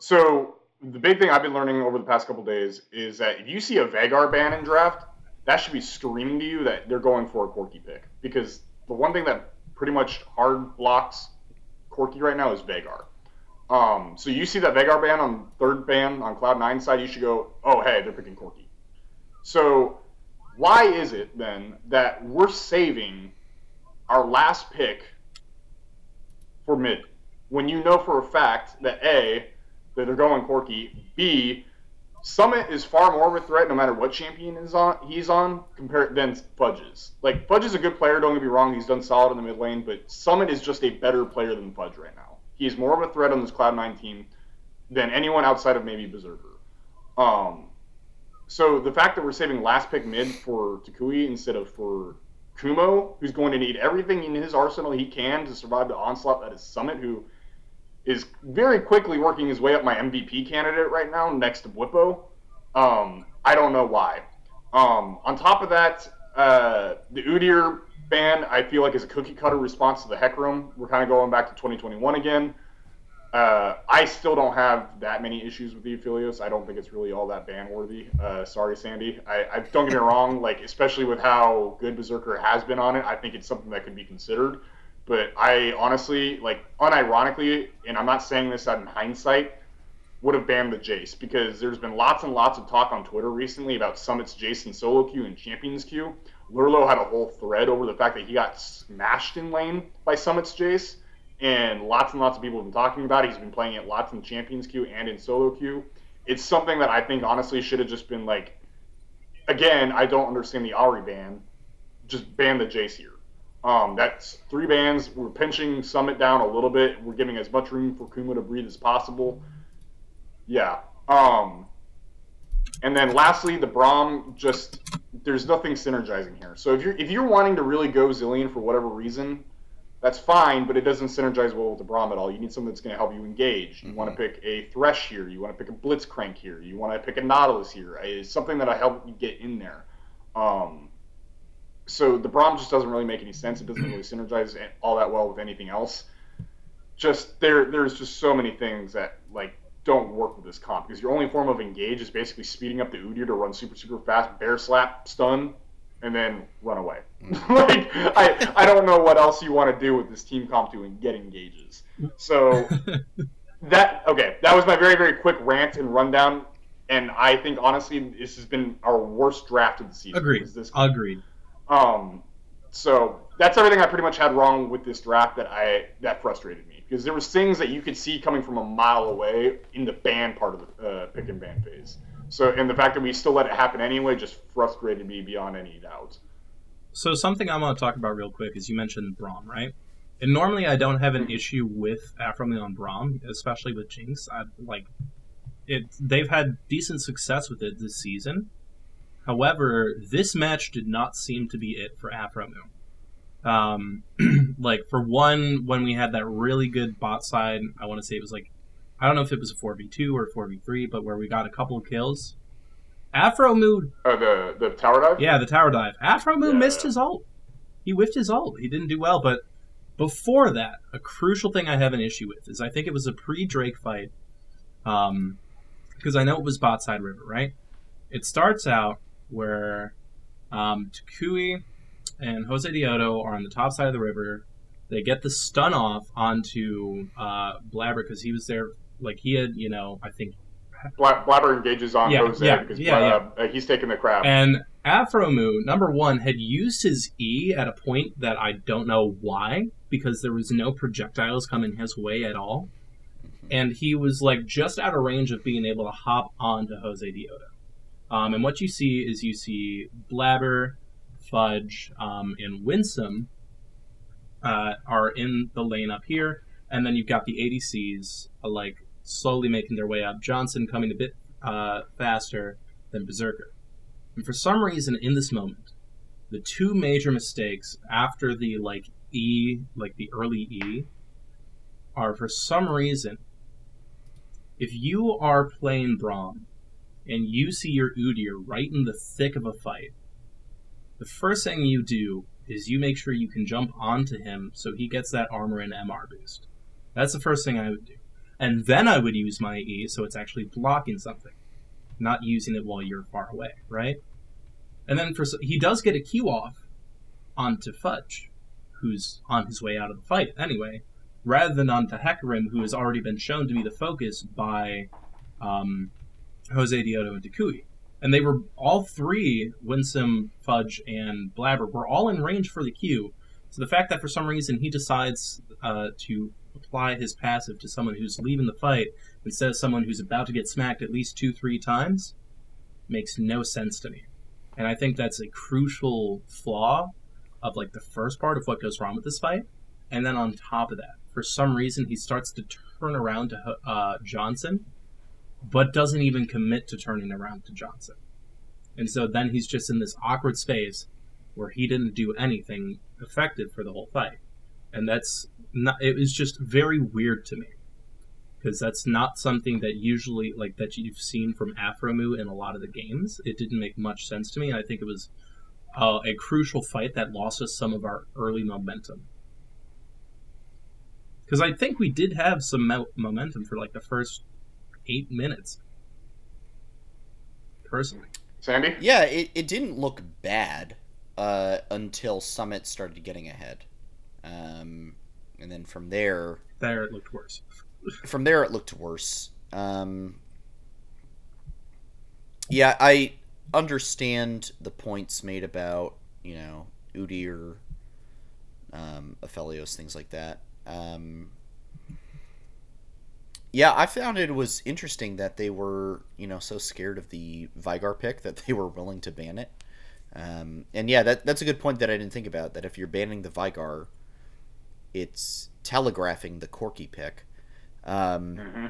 So the big thing I've been learning over the past couple days is that if you see a Veigar ban in draft, that should be screaming to you that they're going for a Corki pick because the one thing that pretty much hard blocks Corki right now is Veigar. Um, so you see that Veigar ban on third ban on Cloud Nine side, you should go, oh hey, they're picking Corki. So why is it then that we're saving our last pick for mid when you know for a fact that a that they're going Corki, b Summit is far more of a threat no matter what champion is on he's on compared than Fudges. Like Fudge is a good player, don't get me wrong, he's done solid in the mid lane, but Summit is just a better player than Fudge right now. He is more of a threat on this Cloud9 team than anyone outside of maybe Berserker. Um, so the fact that we're saving last pick mid for Toucouille instead of for Kumo, who's going to need everything in his arsenal he can to survive the onslaught that is Summit, who is very quickly working his way up my MVP candidate right now, next to Bwipo. Um, I don't know why. Um, on top of that, uh, the Udyr ban, I feel like is a cookie cutter response to the Hecarim. We're kind of going back to 2021 again. Uh, I still don't have that many issues with the Aphelios. I don't think it's really all that ban worthy. Uh, sorry, Sandy. I, I, don't get me wrong. Like especially with how good Berserker has been on it, I think it's something that could be considered. But I honestly, like, unironically, and I'm not saying this out in hindsight, would have banned the Jace because there's been lots and lots of talk on Twitter recently about Summit's Jace and solo queue and champions queue. Lourlo had a whole thread over the fact that he got smashed in lane by Summit's Jace, and lots and lots of people have been talking about it. He's been playing it lots in champions queue and in solo queue. It's something that I think honestly should have just been like, again, I don't understand the Ahri ban. Just ban the Jace here. Um, that's three bans. We're pinching Summit down a little bit. We're giving as much room for Kumo to breathe as possible. Yeah. Um, and then lastly, the Braum just there's nothing synergizing here. So if you're if you're wanting to really go Zilean for whatever reason, that's fine, but it doesn't synergize well with the Braum at all. You need something that's going to help you engage. You mm-hmm. want to pick a Thresh here. You want to pick a Blitzcrank here. You want to pick a Nautilus here. It's something that'll help you get in there. Um, so the Braum just doesn't really make any sense. It doesn't really synergize all that well with anything else. Just there, there's just so many things that like don't work with this comp because your only form of engage is basically speeding up the Udyr to run super super fast, bear slap, stun, and then run away. Like I, I don't know what else you want to do with this team comp to and get engages. So that okay, that was my very very quick rant and rundown. And I think honestly, this has been our worst draft of the season. Agreed. This Agreed. Um, so that's everything I pretty much had wrong with this draft that I that frustrated me because there was things that you could see coming from a mile away in the ban part of the uh, pick and ban phase. So and the fact that we still let it happen anyway just frustrated me beyond any doubt. So something I want to talk about real quick is you mentioned Braum, right? And normally I don't have an issue with Aphromoo on Braum, especially with Jinx. I like it. They've had decent success with it this season However, this match did not seem to be it for Aphromoo. Um, like for one, when we had that really good bot side, I want to say it was like, I don't know if it was a four v two or four v three, but where we got a couple of kills. Aphromoo. Uh, the the tower dive. Yeah, the tower dive. Aphromoo yeah. missed his ult. He whiffed his ult. He didn't do well, but before that, a crucial thing I have an issue with is I think it was a pre Drake fight. Um, because I know it was bot side river, right? It starts out where um, Toucouille and HoseDiodo are on the top side of the river. They get the stun off onto uh, Blabber because he was there. Like he had, you know, I think Blabber engages on yeah, Jose yeah, because yeah. Uh, he's taking the crap. And Aphromoo, number one, had used his E at a point that I don't know why, because there was no projectiles coming his way at all. And he was like just out of range of being able to hop onto Jose Josedeodo. Um, and what you see is you see Blabber, Fudge, um, and Winsome uh, are in the lane up here, and then you've got the ADCs like slowly making their way up. Johnsun coming a bit uh, faster than Berserker. And for some reason, in this moment, the two major mistakes after the like E, like the early E, are for some reason, if you are playing Braum and you see your Udyr right in the thick of a fight, the first thing you do is you make sure you can jump onto him so he gets that armor and MR boost. That's the first thing I would do. And then I would use my E, so it's actually blocking something, not using it while you're far away, right? And then for he does get a Q off onto Fudge, who's on his way out of the fight anyway, rather than onto Hecarim, who has already been shown to be the focus by um, Josedeodo and Toucouille. And they were all three, Winsome, Fudge, and Blabber, were all in range for the Q. So the fact that for some reason he decides uh, to apply his passive to someone who's leaving the fight instead of someone who's about to get smacked at least two, three times makes no sense to me. And I think that's a crucial flaw of like the first part of what goes wrong with this fight. And then on top of that, for some reason, he starts to turn around to uh, Johnsun, but doesn't even commit to turning around to Johnsun. And so then he's just in this awkward space where he didn't do anything effective for the whole fight. And that's not, it was just very weird to me. Because that's not something that usually, like, that you've seen from Aphromoo in a lot of the games. It didn't make much sense to me. And I think it was uh, a crucial fight that lost us some of our early momentum. Because I think we did have some mo- momentum for like the first eight minutes. Personally. Sandy? Yeah, it, it didn't look bad uh, until Summit started getting ahead. Um, and then from there. There it looked worse. from there it looked worse. Um, yeah, I understand the points made about, you know, Udyr, um, Aphelios, things like that. Um, yeah, I found it was interesting that they were, you know, so scared of the Veigar pick that they were willing to ban it. Um, and yeah, that that's a good point that I didn't think about. That if you're banning the Veigar, it's telegraphing the Corki pick. Um, Mm-hmm.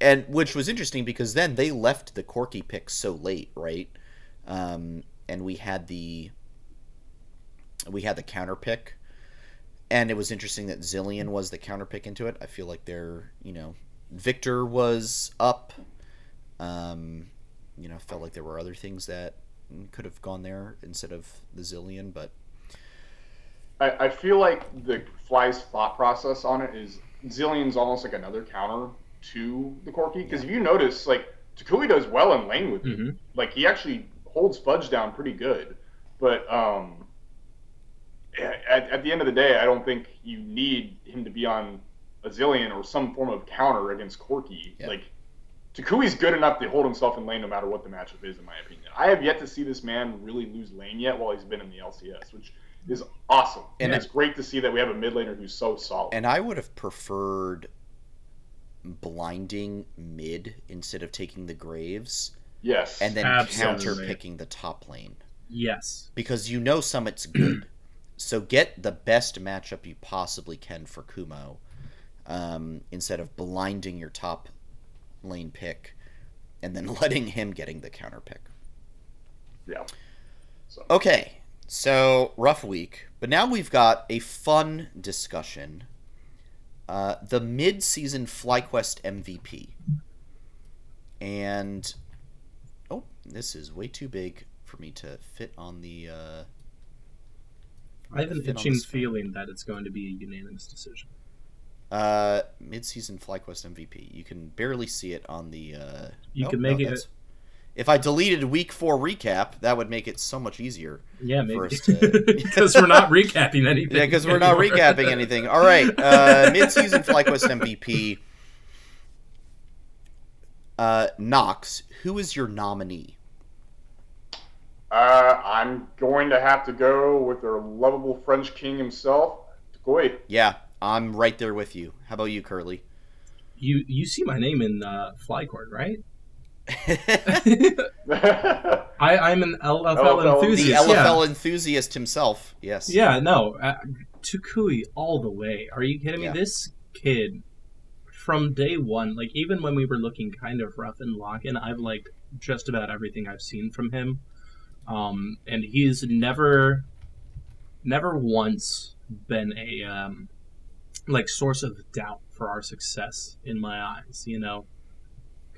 and which was interesting because then they left the Corki pick so late, right? Um, and we had the we had the counter pick, and it was interesting that Zilean was the counter pick into it. I feel like they're you know Viktor was up. Um, you know, felt like there were other things that could have gone there instead of the Zilean, but I, I feel like the Fly's thought process on it is Zilean's almost like another counter to the Corki. Because if you notice, like, Toucouille does well in lane with Mhm. him. Like, he actually holds Fudge down pretty good. But um, at, at the end of the day, I don't think you need him to be on a Zilean or some form of counter against Corki. Yeah. Like, Toucouille's good enough to hold himself in lane no matter what the matchup is, in my opinion. I have yet to see this man really lose lane yet while he's been in the LCS, which is awesome. And And, I- it's great to see that we have a mid laner who's so solid. And I would have preferred blinding mid instead of taking the graves yes. and then Absolutely. counter picking the top lane Yes. because you know Summit's good. so get the best matchup you possibly can for Kumo um, instead of blinding your top lane pick and then letting him getting the counter pick. yeah. So Okay, so rough week, but now we've got a fun discussion. Uh, the mid-season FlyQuest MVP, and oh, this is way too big for me to fit on the. Uh, I have an itching feeling that it's going to be a unanimous decision. Uh, mid-season FlyQuest MVP. You can barely see it on the. Uh, You oh, can no, make it. That's- If I deleted week four recap, that would make it so much easier. Yeah, maybe us to- because we're not recapping anything. Yeah, because we're not recapping anything. All right, uh, mid-season FlyQuest MVP. Uh, Knox, who is your nominee? uh, I'm going to have to go with our lovable French king himself, Toucouille. Yeah, I'm right there with you. How about you, Curly? You you see my name in uh, Flycord, right? Yeah. I I'm an LFL, LFL. the enthusiast. LFL enthusiast himself. Yes. Yeah, yeah, no, uh, Toucouille all the way. Are you kidding me? This kid from day one, like even when we were looking kind of rough and lock-in, I've liked just about everything I've seen from him. Um, and he's never, never once been a um, like source of doubt for our success in my eyes. You know,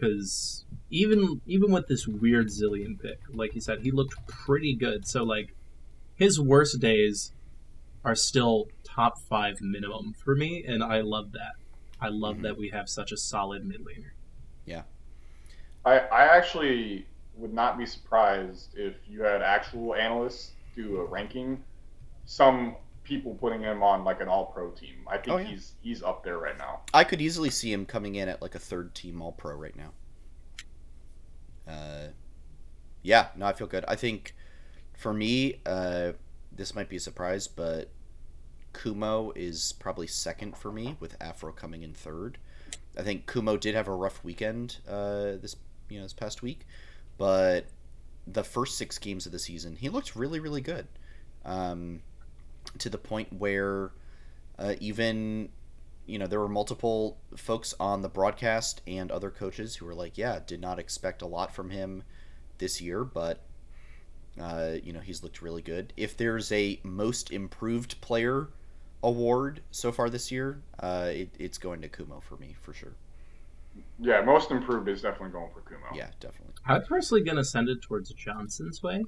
because even even with this weird Zilean pick, like you said, he looked pretty good. So like his worst days are still top five minimum for me, and I love that. I love Mhm. that we have such a solid mid laner. Yeah. I, I actually would not be surprised if you had actual analysts do a ranking. Some people putting him on like an all pro team. I think Oh, yeah. he's he's up there right now. I could easily see him coming in at like a third team All Pro right now. Uh, yeah, no, I feel good. I think for me, uh, this might be a surprise, but Kumo is probably second for me, with Afro coming in third. I think Kumo did have a rough weekend uh, this you know this past week, but the first six games of the season, he looked really really good, um, to the point where uh, even you know, there were multiple folks on the broadcast and other coaches who were like, yeah, did not expect a lot from him this year, but, uh, you know, he's looked really good. If there's a most improved player award so far this year, uh, it, it's going to Kumo for me, for sure. Yeah, most improved is definitely going for Kumo. Yeah, definitely. I'm personally gonna send it towards Johnsun's way,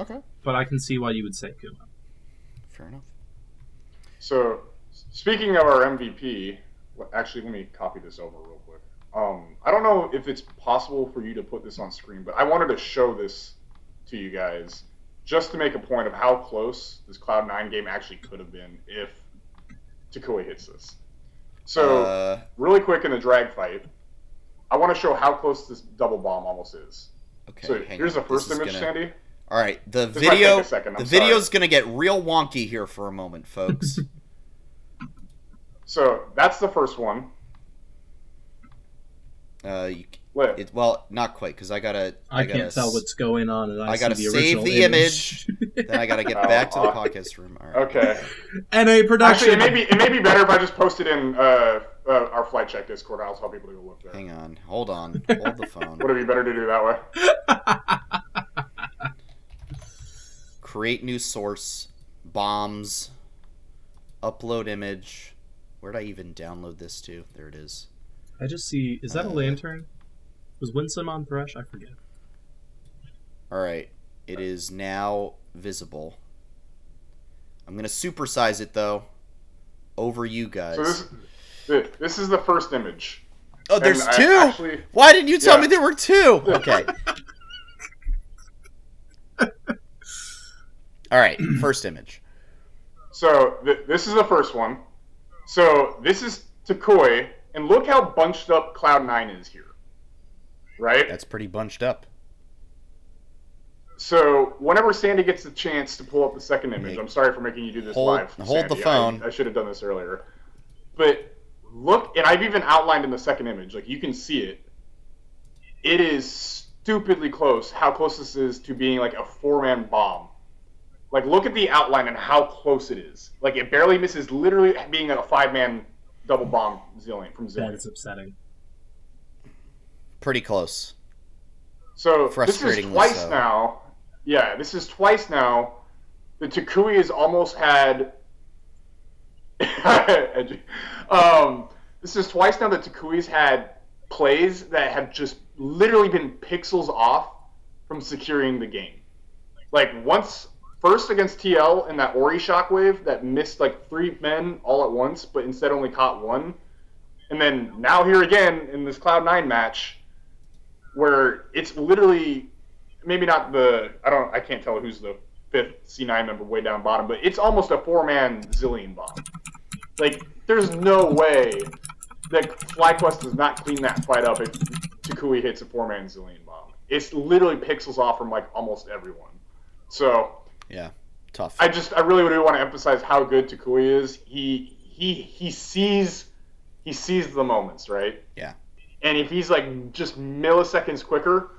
Okay. but I can see why you would say Kumo. Fair enough. So, speaking of our MVP, actually, let me copy this over real quick. Um, I don't know if it's possible for you to put this on screen, but I wanted to show this to you guys just to make a point of how close this Cloud Nine game actually could have been if Toucouille hits this. So, uh, really quick in the drag fight, I want to show how close this double bomb almost is. okay. so hang here's on. the first image, gonna- Sandy. All right, the This might take video. a second, The sorry. video's gonna get real wonky here for a moment, folks. So that's the first one. uh, you, it, well, not quite, because I gotta. I, gotta can't tell what's going on, and I, I gotta the save the image. Then I gotta get Oh, back to the podcast room. All right. Okay. and a production. Actually, it may be it may be better if I just post it in uh, uh, our flight check Discord. I'll tell people to go look there. Hang on. Hold on. Hold the phone. Would it be better to do that way? Create new source. Bombs. Upload image. Where'd I even download this to? There it is. I just see. Is that a Uh, lantern? Was Winsome on Thresh? I forget. All right. It is now visible. I'm gonna supersize it though. Over you guys. So this th- this is the first image. oh, there's And two. actually- Why didn't you tell Yeah. me there were two? Okay. All right. First image. So th- this is the first one. So this is Toucouille, and look how bunched up Cloud Nine is here. Right. That's pretty bunched up. So whenever Sandy gets the chance to pull up the second image, I'm sorry for making you do this hold- live. hold the phone. I, I should have done this earlier. But look, and I've even outlined in the second image. Like you can see it. It is stupidly close. How close this is to being like a four-man bomb. Like look at the outline and how close it is. Like it barely misses. Literally being a five-man double bomb Zilean from That Zilean. is upsetting. Pretty close. So this is twice so. now. Yeah, this is twice now. The Toucouille has almost had. Um, this is twice now that Toucouille's had plays that have just literally been pixels off from securing the game. Like once, first against TL in that Ori shockwave that missed like three men all at once, but instead only caught one. And then now here again in this Cloud Nine match, where it's literally maybe not the I don't I can't tell who's the fifth C9 member way down bottom, but it's almost a four man Zilean bomb. Like there's no way that FlyQuest does not clean that fight up if Toucouille hits a four man Zilean bomb. It's literally pixels off from like almost everyone. So Yeah. Tough. I just I really do want to emphasize how good Toucouille is. He he he sees he sees the moments, right? Yeah. And if he's like just milliseconds quicker,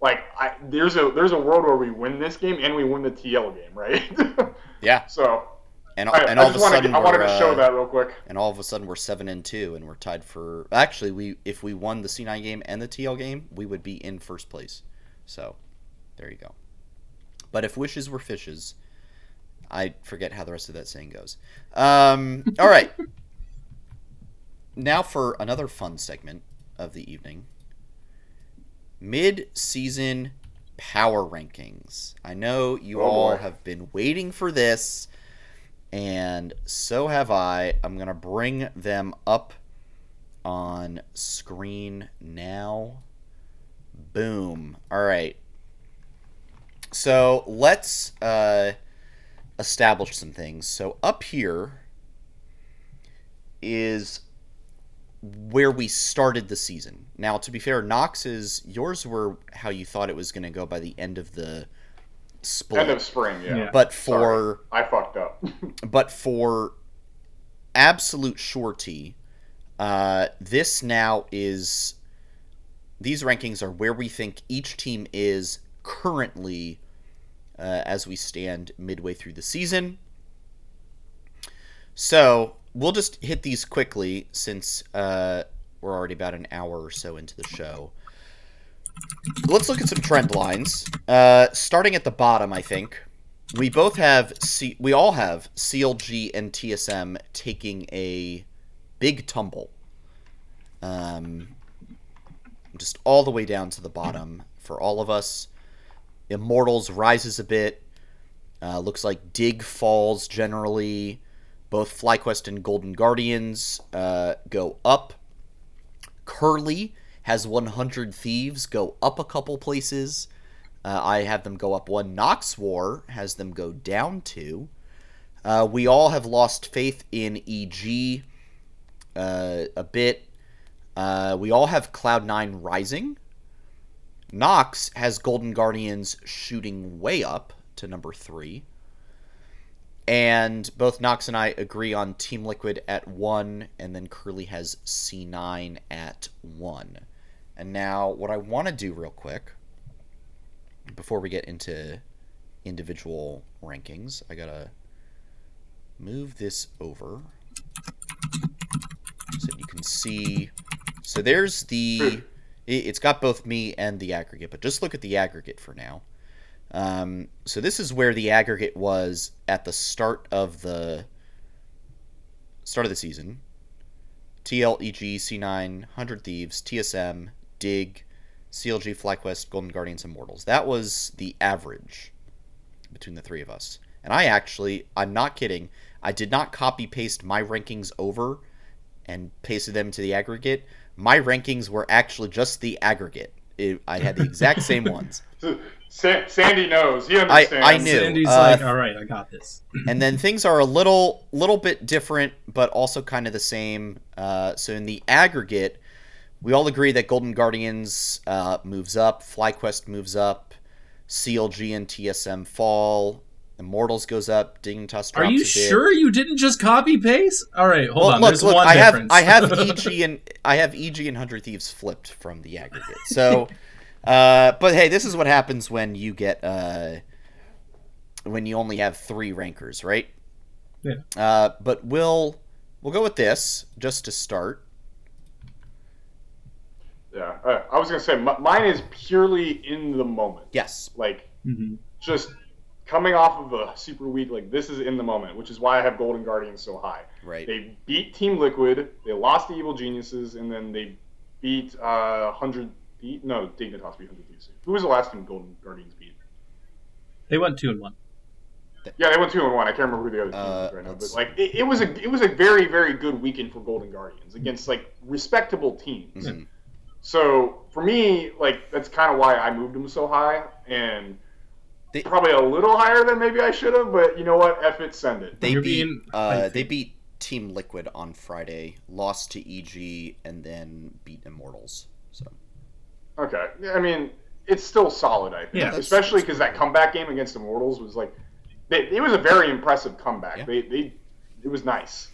like I, there's a there's a world where we win this game and we win the TL game, right? yeah. so And, I, and all of a wanted sudden I wanted to show uh, that real quick. and all of a sudden we're seven and two, and we're tied for. Actually, we if we won the C9 game and the TL game, we would be in first place. So, there you go. But if wishes were fishes, I forget how the rest of that saying goes. Um, all right. now for another fun segment of the evening. Mid-season power rankings. I know you Oh, all boy. have been waiting for this and so have I. I'm going to bring them up on screen now. Boom. All right. So let's uh, establish some things. So up here is where we started the season. Now, to be fair, Knox's yours were how you thought it was going to go by the end of the split. End of spring, yeah. Yeah. but for I fucked up. but for absolute surety, uh, this now is these rankings are where we think each team is currently uh, as we stand midway through the season. So we'll just hit these quickly since uh, we're already about an hour or so into the show. Let's look at some trend lines. Uh, starting at the bottom, I think we both have C- we all have CLG and TSM taking a big tumble. Um, just all the way down to the bottom for all of us. Immortals rises a bit. Uh, looks like Dig falls generally. Both FlyQuest and Golden Guardians uh, go up. Curly has 100 Thieves go up a couple places. Uh, I have them go up one. Nox War has them go down two. Uh, we all have lost faith in EG uh, a bit. Uh, we all have Cloud9 rising. Nox has Golden Guardians shooting way up to number three. And both Nox and I agree on Team Liquid at one, and then Curly has C9 at one. And now, what I want to do real quick, before we get into individual rankings, I gotta move this over so you can see. So there's the. It- It's got both me and the aggregate, but just look at the aggregate for now. Um, so this is where the aggregate was at the start of the start of the season. TLEG, C9, 100 Thieves, TSM, Dig, CLG, FlyQuest, Golden Guardians, Immortals. That was the average between the three of us. And I actually, I'm not kidding, I did not copy paste my rankings over and pasted them to the aggregate. My rankings were actually just the aggregate. It, I had the exact same ones. Sa- Sandy knows. He I- I knew. Sandy's uh, like, all right, I got this. and then things are a little little bit different but also kind of the same uh, so in the aggregate we all agree that golden guardians uh, moves up flyquest moves up clg and tsm fall immortals goes up dignitas drops Are you a bit. sure you didn't just copy paste? All right, hold well, on. look, There's look, one I have. I have EG and I have EG and Hundred Thieves flipped from the aggregate. So, uh, but hey, this is what happens when you get uh, when you only have three rankers, right? Yeah. Uh, but we'll we'll go with this just to start. Yeah, uh, I was gonna say m- mine is purely in the moment. Yes. Like Mhm. just coming off of a super week. Like this is in the moment, which is why I have Golden Guardians so high. Right. They beat Team Liquid. They lost to Evil Geniuses, and then they beat uh, Hundred. Beat no Dignitas beat Hundred Thieves. Who was the last team Golden Guardians beat? They went two and one. Yeah, they went two and one. I can't remember who the other team Uh, was right now, but like it, it was a it was a very very good weekend for Golden Guardians against like respectable teams. Mhm. So for me, like that's kind of why I moved them so high, and They- probably a little higher than maybe I should have. But you know what? F it, send it. They You're beat being uh, they beat Team Liquid on Friday, lost to EG, and then beat Immortals. So Okay, I mean it's still solid. I think, Yeah. Especially because that comeback game against Immortals was like, they, it was a very impressive comeback. Yeah. They they it was nice.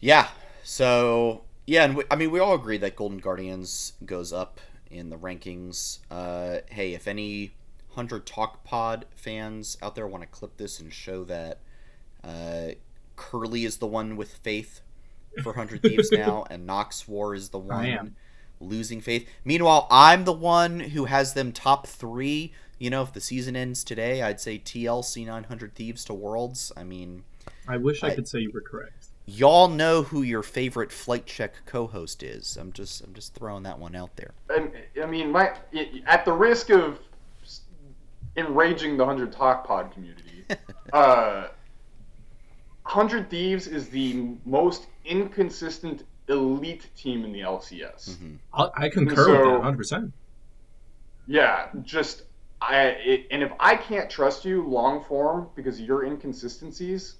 Yeah. So yeah, and we, I mean we all agree that Golden Guardians goes up in the rankings. Uh, hey, if any hundred Talk Pod fans out there want to clip this and show that uh, Curly is the one with faith for Hundred Thieves now, and Nox War is the one losing faith. Meanwhile, I'm the one who has them top three. You know, if the season ends today, I'd say TLC 900 Thieves to Worlds. I mean, I wish I, I- could say you were correct. y'all know who your favorite flight check co-host is. I'm just I'm just throwing that one out there. And I mean, my at the risk of enraging the hundred talk pod community, uh, hundred thieves is the most inconsistent elite team in the LCS. hmm I, I concur So- with that 100. percent Yeah, just I it, and if I can't trust you long form because of your inconsistencies,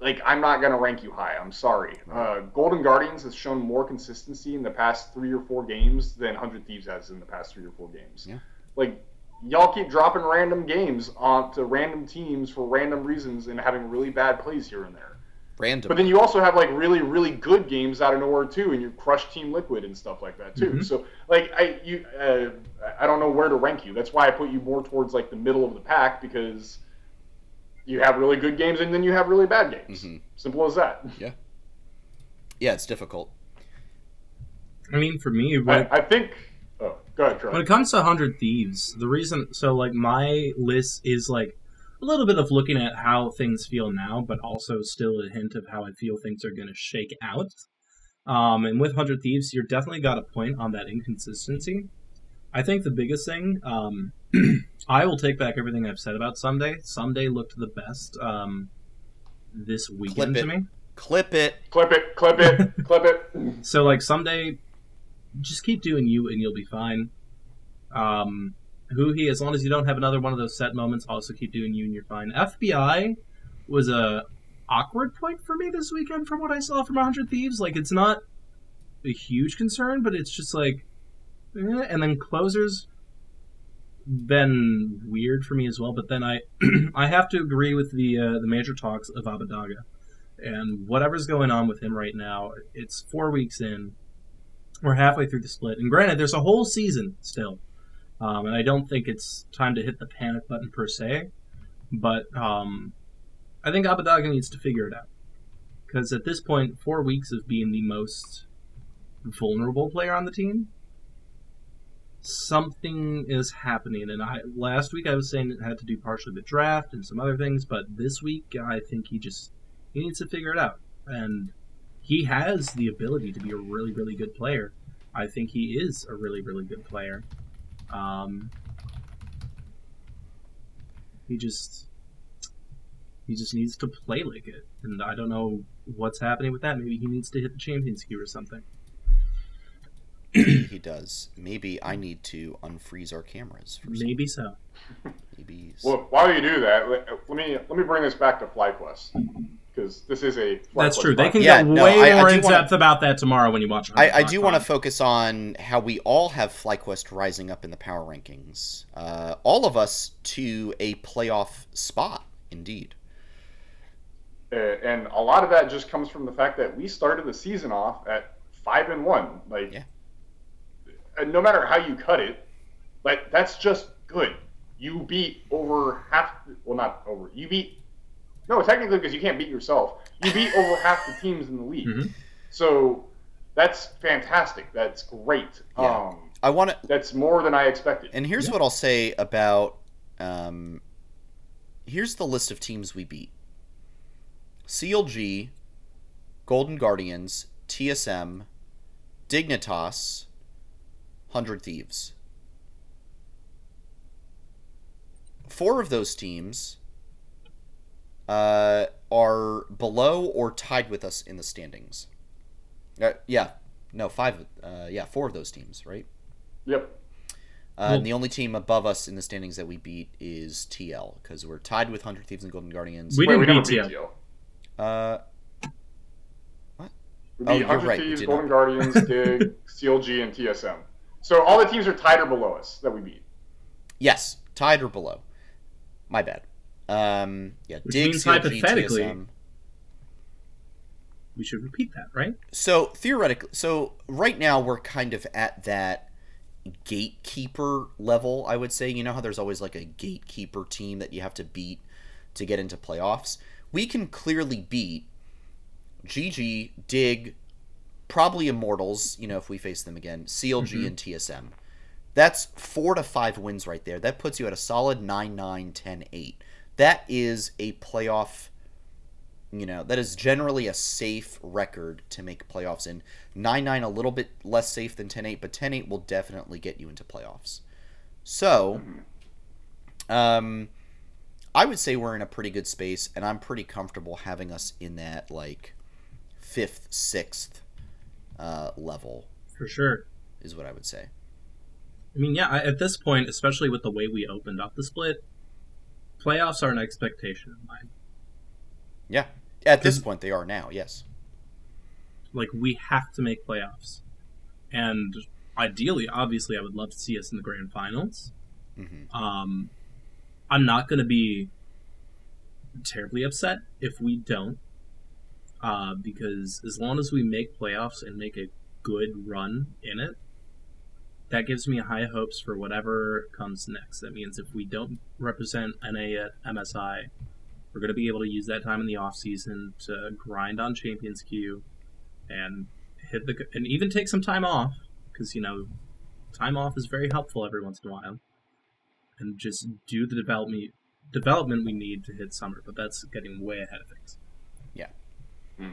like I'm not gonna rank you high. I'm sorry. Uh, Golden Guardians has shown more consistency in the past three or four games than Hundred Thieves has in the past three or four games. Yeah. Like y'all keep dropping random games onto random teams for random reasons and having really bad plays here and there. Random. But then you also have like really, really good games out of nowhere too, and you crush Team Liquid and stuff like that too. Mhm. So like I you uh, I don't know where to rank you. That's why I put you more towards like the middle of the pack because you have really good games and then you have really bad games. Mhm. Simple as that. yeah, Yeah, it's difficult. I mean, for me, I, I think. Oh, go ahead, when it comes to 100 Thieves, the reason, so like my list is like a little bit of looking at how things feel now, but also still a hint of how I feel things are going to shake out. Um, and with 100 Thieves, you're definitely got a point on that inconsistency. I think the biggest thing, um, I will take back everything I've said about Ssumday. Ssumday looked the best um, this weekend to me. Clip it. Clip it, clip it, clip it. So like Ssumday, just keep doing you and you'll be fine. Um, huhi, as long as you don't have another one of those set moments, also keep doing you and you're fine. FBI was a awkward point for me this weekend from what I saw from 100 Thieves. Like it's not a huge concern, but it's just like, eh. and then closers been weird for me as well. But then I I have to agree with the uh, the major talks of Abbedagge and whatever's going on with him right now, it's four weeks in. We're halfway through the split, and granted, there's a whole season still, um, and I don't think it's time to hit the panic button per se. But um, I think Abbedagge needs to figure it out because at this point, four weeks of being the most vulnerable player on the team, something is happening. And I last week I was saying it had to do partially with draft and some other things, but this week I think he just he needs to figure it out. And he has the ability to be a really, really good player. I think he is a really, really good player. Um, he just he just needs to play like it, and I don't know what's happening with that. Maybe he needs to hit the champions queue or something. He does. Maybe I need to unfreeze our cameras for Maybe so. maybe. s- Well, while you do that, let, let me let me bring this back to FlyQuest because this is a. That's FlyQuest true. They can Yeah, get no, way I- I more do in wanna- depth about that tomorrow when you watch. I, I do want to to. focus on how we all have FlyQuest rising up in the power rankings. Uh, all of us to a playoff spot, indeed. Uh, and a lot of that just comes from the fact that we started the season off at five and one. Like, Yeah. and no matter how you cut it, like that's just good. You beat over half. Well, not over. You beat. No, technically, because you can't beat yourself. You beat over half the teams in the league. Mhm. So that's fantastic. That's great. Yeah. Um, I want to, that's more than I expected. and here's Yeah. what I'll say about. Um, here's the list of teams we beat: CLG, Golden Guardians, TSM, Dignitas, Hundred Thieves. Four of those teams uh, are below or tied with us in the standings. Uh, yeah, no, five. Uh, yeah, four of those teams, right? Yep. Uh, Well- and the only team above us in the standings that we beat is TL because we're tied with Hundred Thieves and Golden Guardians. We didn't we never beat beat TL. TL. Uh, We Oh, beat you're right, we Thieves, did Golden not. Guardians, Dig, CLG, and TSM. So all the teams are tied or below us that we beat. yes, tied or below. My bad. Um, yeah, Which Dig, means CLG, hypothetically- TSM. We should repeat that, right? So theoretically, so right now we're kind of at that gatekeeper level. I would say. You know how there's always like a gatekeeper team that you have to beat to get into playoffs. We can clearly beat GG, Dig, probably Immortals. You know if we face them again, CLG Mhm. and TSM. That's four to five wins right there. That puts you at a solid 9 9 10 8. That is a playoff you know that is generally a safe record to make playoffs in 9-9 a little bit less safe than 10-8 but 10-8 will definitely get you into playoffs so um i would say we're in a pretty good space and i'm pretty comfortable having us in that like fifth sixth uh, level For sure. is what I would say. I mean, yeah, I, at this point, especially with the way we opened up the split, playoffs are an expectation of mine. Yeah, at this point they are now. Yes. Like, we have to make playoffs. And ideally, obviously, I would love to see us in the grand finals. hmm Um, I'm not going to be terribly upset if we don't, uh, because as long as we make playoffs and make a good run in it, that gives me high hopes for whatever comes next. That means if we don't represent NA at MSI, we're going to be able to use that time in the off season to grind on Champions Queue and hit the and even take some time off because you know time off is very helpful every once in a while and just do the development development we need to hit summer. But that's getting way ahead of things. Yeah, hmm.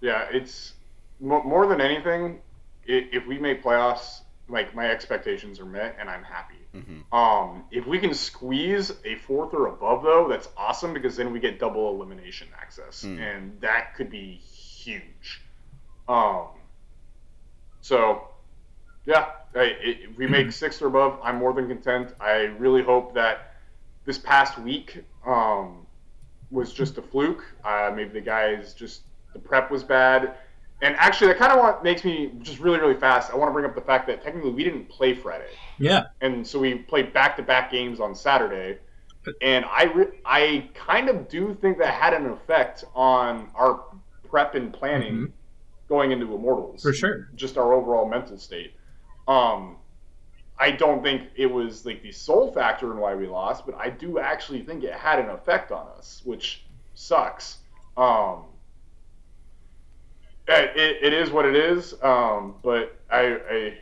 Yeah, it's more than anything. If we make playoffs, like my expectations are met, and I'm happy. hmm Um, if we can squeeze a fourth or above, though, that's awesome because then we get double elimination access, Hmm. and that could be huge. Um, so, yeah, I, i if we make six or above, I'm more than content. I really hope that this past week um, was just a fluke. Uh, maybe the guys just the prep was bad. And actually, that kind of what makes me just really, really fast. I want to bring up the fact that technically we didn't play Friday Yeah, and so we played back-to-back games on Saturday. And I, re- I kind of do think that had an effect on our prep and planning Mhm. going into Immortals. for sure. Just our overall mental state. Um, I don't think it was like the sole factor in why we lost, but I do actually think it had an effect on us, which sucks. Um, it, it, it is what it is. Um, but I, I,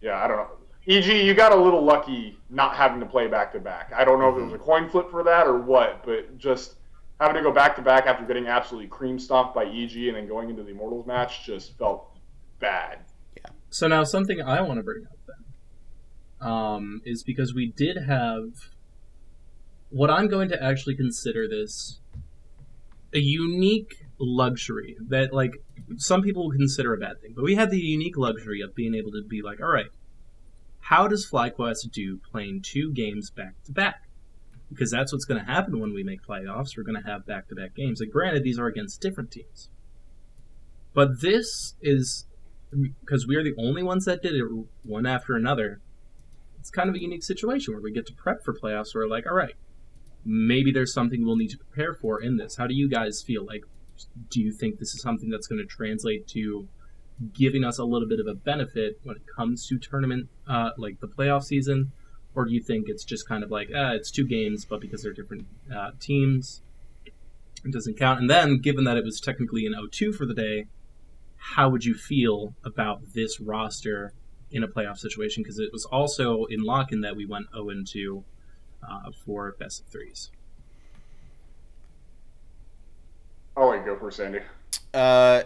yeah, I don't know. EG, you got a little lucky not having to play back to back. I don't know if it was a coin flip for that or what, but just having to go back to back after getting absolutely cream stomped by EG and then going into the Immortals match just felt bad. Yeah. So now something I want to bring up then um, is because we did have what I'm going to actually consider this a unique luxury that like some people would consider a bad thing, but we had the unique luxury of being able to be like, all right, how does FlyQuest do playing two games back to back? Because that's what's going to happen when we make playoffs. We're going to have back to back games. And granted, these are against different teams. But this is because we are the only ones that did it one after another. It's kind of a unique situation where we get to prep for playoffs. Where we're like, all right, maybe there's something we'll need to prepare for in this. How do you guys feel? Like, do you think this is something that's going to translate to giving us a little bit of a benefit when it comes to tournament, uh, like the playoff season? Or do you think it's just kind of like, ah, it's two games, but because they're different uh, teams, it doesn't count? And then, given that it was technically an 0-2 for the day, how would you feel about this roster in a playoff situation? Because it was also in lock in that we went 0 2 uh, for best of threes. I'll let you go first, Sandy. Uh,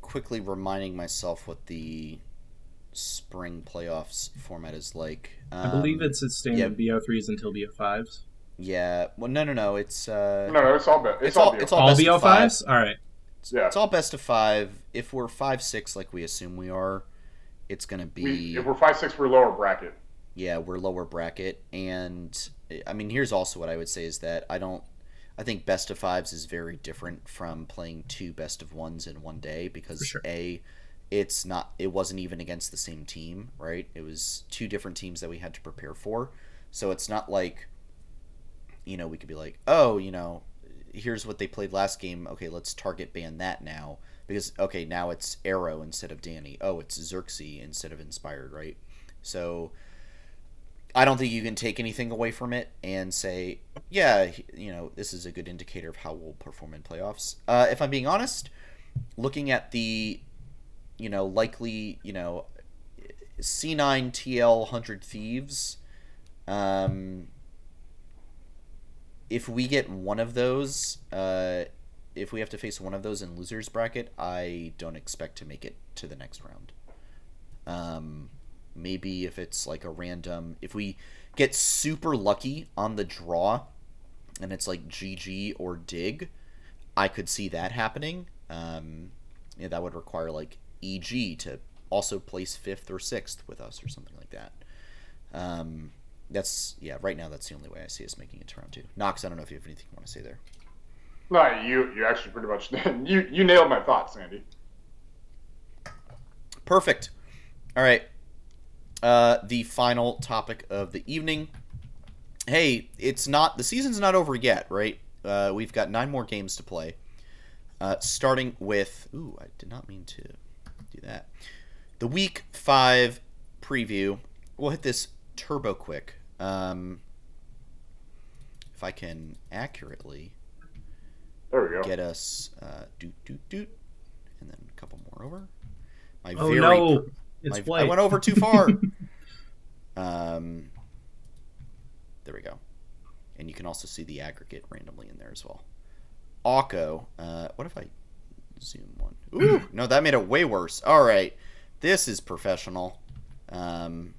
quickly reminding myself what the spring playoffs format is like. I believe Um, it's it's staying yeah. in BO3s until BO5s. Yeah. Well, no, no, no. It's uh, No, no, it's all bad. It's, It's all, all- BO. it's all- All BO5s? All right. it's, Yeah. it's all best of five. If we're five six like we assume we are, it's gonna be we, if we're five six, we're lower bracket. yeah we're lower bracket. And I mean, here's also what I would say is that I don't. I think best of fives is very different from playing two best of ones in one day because sure. a it's not it wasn't even against the same team right? It was two different teams that we had to prepare for. So it's not like you know we could be like oh you know here's what they played last game. Okay let's target ban that now because okay now it's arrow instead of danny. Oh it's xerxes instead of inspired right? So i don't think you can take anything away from it and say yeah you know this is a good indicator of how we'll perform in playoffs. Uh, if i'm being honest looking at the you know likely you know c9 tl 100 thieves um if we get one of those uh if we have to face one of those in losers bracket i don't expect to make it to the next round. Um maybe if it's like a random if we get super lucky on the draw and it's like gg or dig i could see that happening um yeah, that would require like EG to also place fifth or sixth with us or something like that. Um, that's yeah. Right now, that's the only way I see us making it to round two. Knox, I don't know if you have anything you want to say there. No, you you actually pretty much you you nailed my thoughts, Andy. Perfect. All right. Uh, the final topic of the evening. Hey, it's not the season's not over yet, right? Uh, we've got nine more games to play. Uh, starting with ooh, I did not mean to do that. The week five preview. We'll hit this turbo quick. Um, if I can accurately There we go. get us uh, doot doot doot, and then a couple more over. My Oh very no, pr- it's my- white. I went over too far. um, there we go. And you can also see the aggregate randomly in there as well. Akko, uh, what if I zoom one? Ooh, no, that made it way worse. All right, this is professional. Um,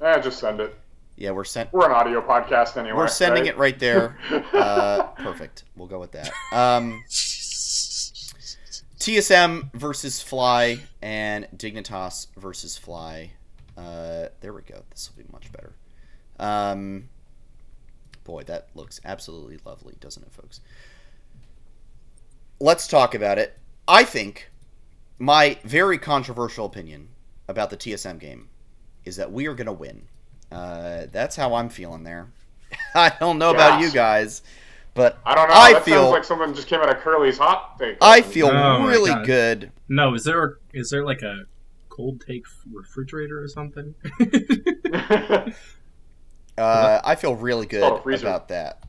Eh, just send it. yeah, we're sent. We're an audio podcast anyway. We're sending right? it right there. Uh, perfect. We'll go with that. Um, TSM versus Fly and Dignitas versus Fly. Uh, there we go. This will be much better. Um, boy, that looks absolutely lovely, doesn't it, folks? Let's talk about it. I think my very controversial opinion about the TSM game is that we are going to win. Uh, that's how I'm feeling there. I don't know about you guys, but I don't know. I that feel- sounds like someone just came out of Curly's hot take. I feel Oh really good. No, is there a, is there like a cold take refrigerator or something? Uh, I feel really good Oh, freezer. about that.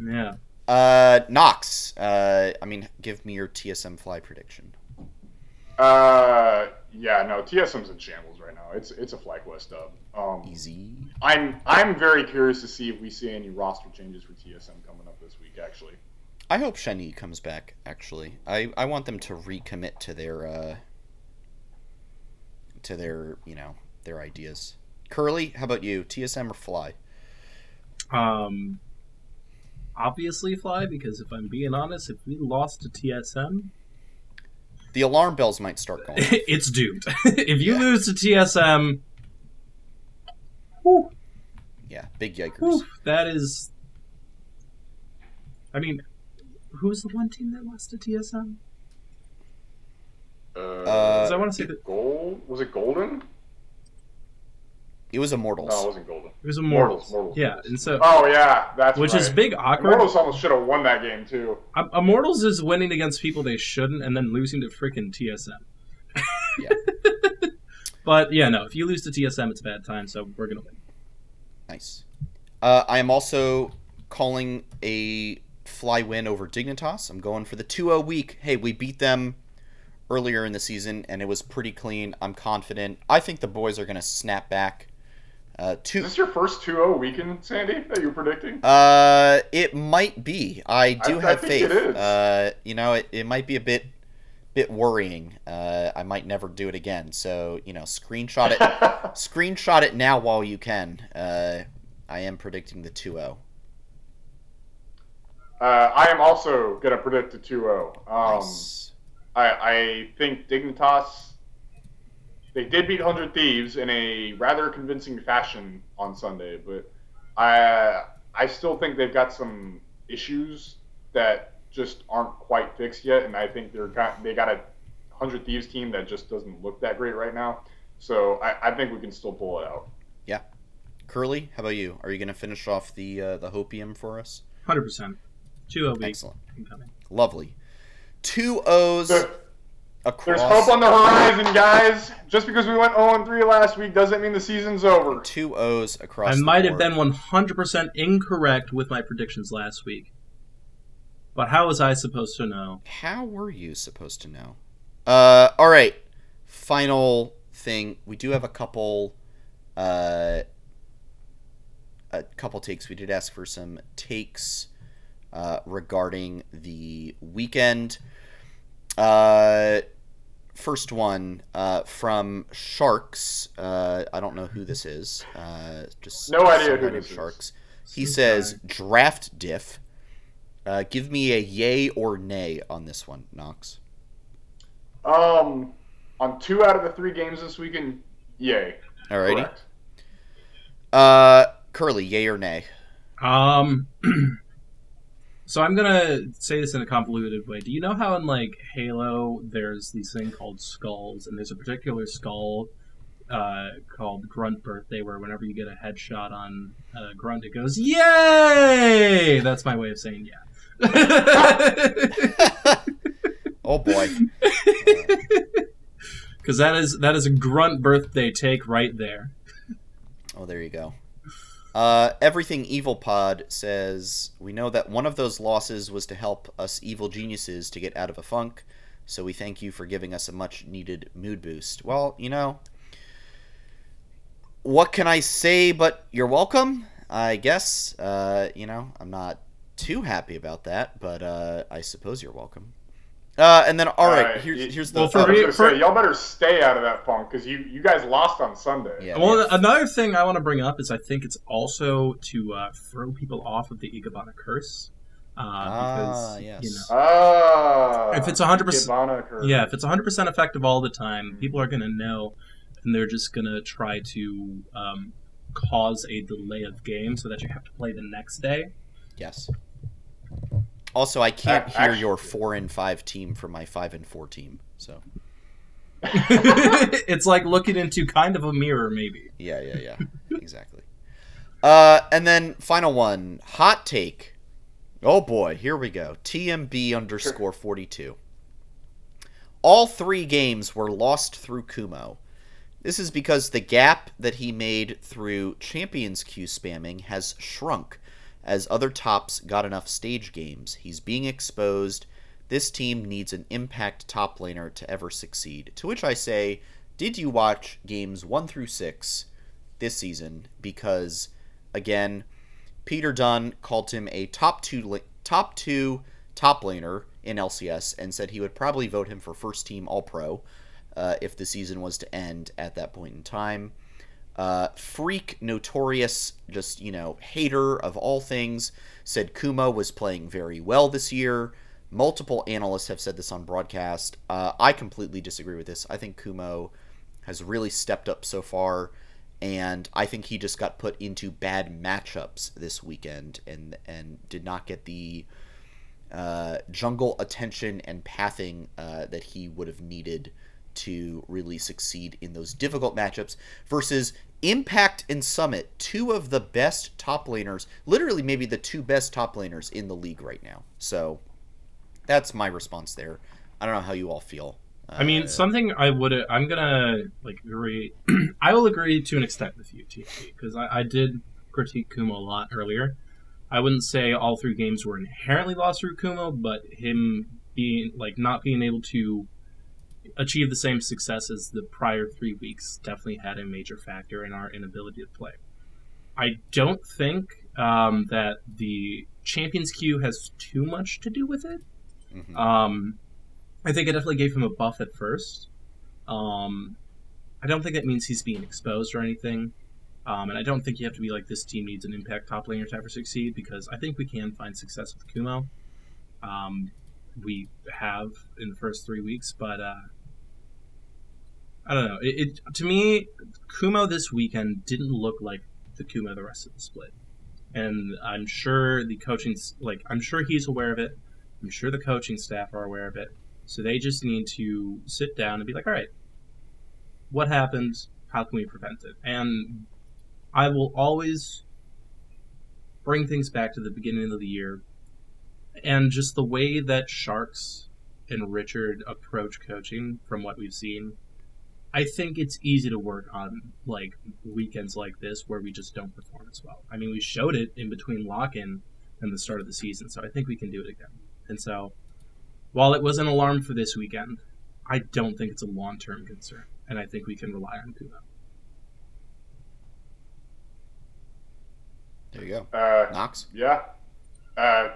yeah. Uh, Knox. Uh, I mean, give me your TSM fly prediction. uh, yeah, no, TSM's in shambles right now. It's it's a FlyQuest dub. Um, Easy. I'm I'm very curious to see if we see any roster changes for TSM coming up this week. Actually, I hope Shani comes back. Actually, I I want them to recommit to their uh to their you know their ideas. Curly, how about you? TSM or Fly? Um, obviously fly because if I'm being honest, if we lost to TSM, The alarm bells might start going. it's doomed. if you Yeah. lose to TSM, whew, yeah, big yikers. whew, that is. I mean, who's the one team that lost to TSM? uh, Uh, I want to say that gold was it Golden? It was Immortals. No, it wasn't Golden. it was Immortals. Mortals, Mortals. Yeah, and so Oh yeah, that's which right. is big awkward. Immortals almost should have won that game too. Um, Immortals is winning against people they shouldn't, and then losing to freaking TSM. Yeah. but yeah, no. If you lose to TSM, it's a bad time. So we're gonna win. Nice. Uh, I am also calling a fly win over Dignitas. I'm going for the 2-0 week. Hey, we beat them earlier in the season, and it was pretty clean. I'm confident. I think the boys are going to snap back. Uh, Is this your first 2-0 weekend, Sandy, that you were predicting? Uh, it might be. I do I- I have think faith. Uh, you know, it, it might be a bit, bit worrying. Uh, I might never do it again. So you know, screenshot it. screenshot it now while you can. Uh, I am predicting the 2-0. Uh, I am also going to predict a 2-0. Um, Nice. I, I think Dignitas, they did beat 100 Thieves in a rather convincing fashion on Sunday, but I, I still think they've got some issues that just aren't quite fixed yet, and I think they're got, they got a 100 Thieves team that just doesn't look that great right now. So I, I think we can still pull it out. Yeah. Curly, how about you? Are you going to finish off the uh, the hopium for us? Hundred percent. Two O week Excellent. incoming. Lovely. Two O's There- across. There's hope on the horizon, guys. Just because we went 0 3 last week doesn't mean the season's over. Two O's across. I the might have been one hundred percent incorrect with my predictions last week. But how was I supposed to know? How were you supposed to know? Uh, all right. Final thing. We do have a couple. Uh, a couple takes. We did ask for some takes uh, regarding the weekend. Uh, first one uh, from Sharks. Uh, I don't know who this is. Uh, just No idea who guy named this is. Sharks. He Some says guy. draft diff. Uh, give me a yay or nay on this one, Knox. Um, on two out of the three games this weekend, yay. Alrighty. Correct. Uh, Curly, yay or nay? Um, so I'm gonna say this in a convoluted way. Do you know how in like Halo there's these thing called skulls, and there's a particular skull uh, called Grunt Birthday, where whenever you get a headshot on uh, Grunt, it goes "Yay!" That's my way of saying yeah. Oh boy. Because that is that is a Grunt Birthday take right there. Oh, there you go. Uh, Everything Evil Pod says we know that one of those losses was to help us evil geniuses to get out of a funk. So we thank you for giving us a much needed mood boost. Well, you know, what can I say? But you're welcome. I guess. Uh, you know, I'm not too happy about that, but uh, I suppose you're welcome. Uh, and then, all right, Alright, here's y- here's the. Well, for me- for- say, y'all better stay out of that funk because you you guys lost on Sunday. yeah, Well, man. another thing I want to bring up is I think it's also to uh, throw people off of the Igabana curse. Uh, Ah, because, yes. you know, Ah, If it's 100% Ikebana curve. Yeah, if it's 100% effective all the time, people are going to know, and they're just going to try to um, cause a delay of game so that you have to play the next day. Yes. Also, I can't hear actually- your four and five team from my five and four team. So it's like looking into kind of a mirror, maybe. yeah, yeah, yeah, exactly. Uh, and then final one, hot take. Oh boy, here we go. TMB underscore forty two. All three games were lost through Kumo. This is because the gap that he made through Champions Q spamming has shrunk as other tops got enough stage games. He's being exposed. This team needs an impact top laner to ever succeed. To which I say, did you watch games 1 through 6 this season? Because, again, Peter Dun called him a top two, top two top laner in LCS and said he would probably vote him for first team All Pro uh, if the season was to end at that point in time. Uh, freak, notorious, just, you know, hater of all things, said Kumo was playing very well this year. Multiple analysts have said this on broadcast. Uh, I completely disagree with this. I think Kumo has really stepped up so far, and I think he just got put into bad matchups this weekend and and did not get the uh, jungle attention and pathing uh, that he would have needed to really succeed in those difficult matchups versus Impact and Summit, two of the best top laners, literally maybe the two best top laners in the league right now. So that's my response there. I don't know how you all feel. I mean, Uh, something I would I'm gonna like agree. I will agree to an extent with you, TP, because I, I did critique Kumo a lot earlier. I wouldn't say all three games were inherently lost through Kumo, but him being like not being able to achieve the same success as the prior three weeks definitely had a major factor in our inability to play. I don't think um, that the Champions Queue has too much to do with it. mhm. Um, I think it definitely gave him a buff at first. Um, I don't think that means he's being exposed or anything. Um, and I don't think you have to be like this team needs an impact top laner to ever succeed because I think we can find success with Kumo. Um, we have in the first three weeks, but uh, I don't know. It, it to me, Kumo this weekend didn't look like the Kumo the rest of the split, and I'm sure the coaching like I'm sure he's aware of it. I'm sure the coaching staff are aware of it. So they just need to sit down and be like, all right, what happened? How can we prevent it? And I will always bring things back to the beginning of the year and just the way that Sharks and Richard approach coaching from what we've seen. I think it's easy to work on like weekends like this where we just don't perform as well. I mean, we showed it in between lock in and the start of the season, so I think we can do it again. And so, while it was an alarm for this weekend, I don't think it's a long term concern, and I think we can rely on Kumo. there you go. Uh, Knox? Yeah. Uh,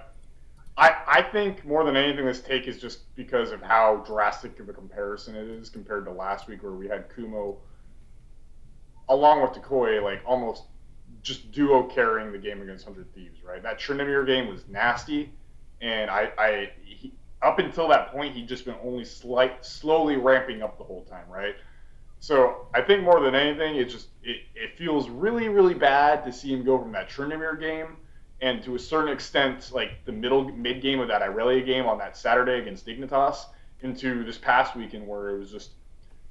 I I think more than anything, this take is just because of how drastic of a comparison it is compared to last week, where we had Kumo along with Decoy, like almost just duo carrying the game against Hundred Thieves. Right, that Tryndamere game was nasty, and I, I he, up until that point, he'd just been only slight, slowly ramping up the whole time, right? So I think more than anything, it just it, it feels really really bad to see him go from that Tryndamere game and to a certain extent like the middle mid game of that Irelia game on that Saturday against Dignitas into this past weekend where it was just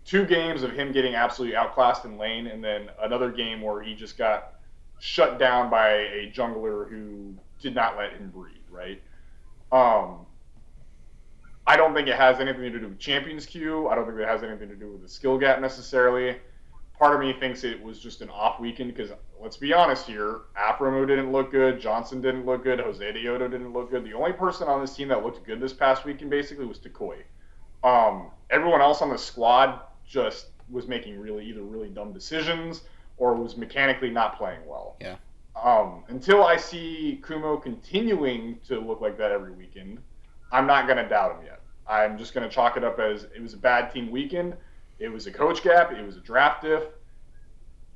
two games of him getting absolutely outclassed in lane and then another game where he just got shut down by a jungler who did not let him breathe, right? Um, I don't think it has anything to do with Champions Queue. I don't think it has anything to do with the skill gap necessarily. Part of me thinks it was just an off weekend because let's be honest here, Aphromoo didn't look good, Johnsun didn't look good, Josedeodo didn't look good. The only person on this team that looked good this past weekend basically was Toucouille. Um, everyone else on the squad just was making really either really dumb decisions or was mechanically not playing well. Yeah. Um, until I see Kumo continuing to look like that every weekend, I'm not going to doubt him yet. I'm just going to chalk it up as it was a bad team weekend. It was a coach gap. It was a draft diff.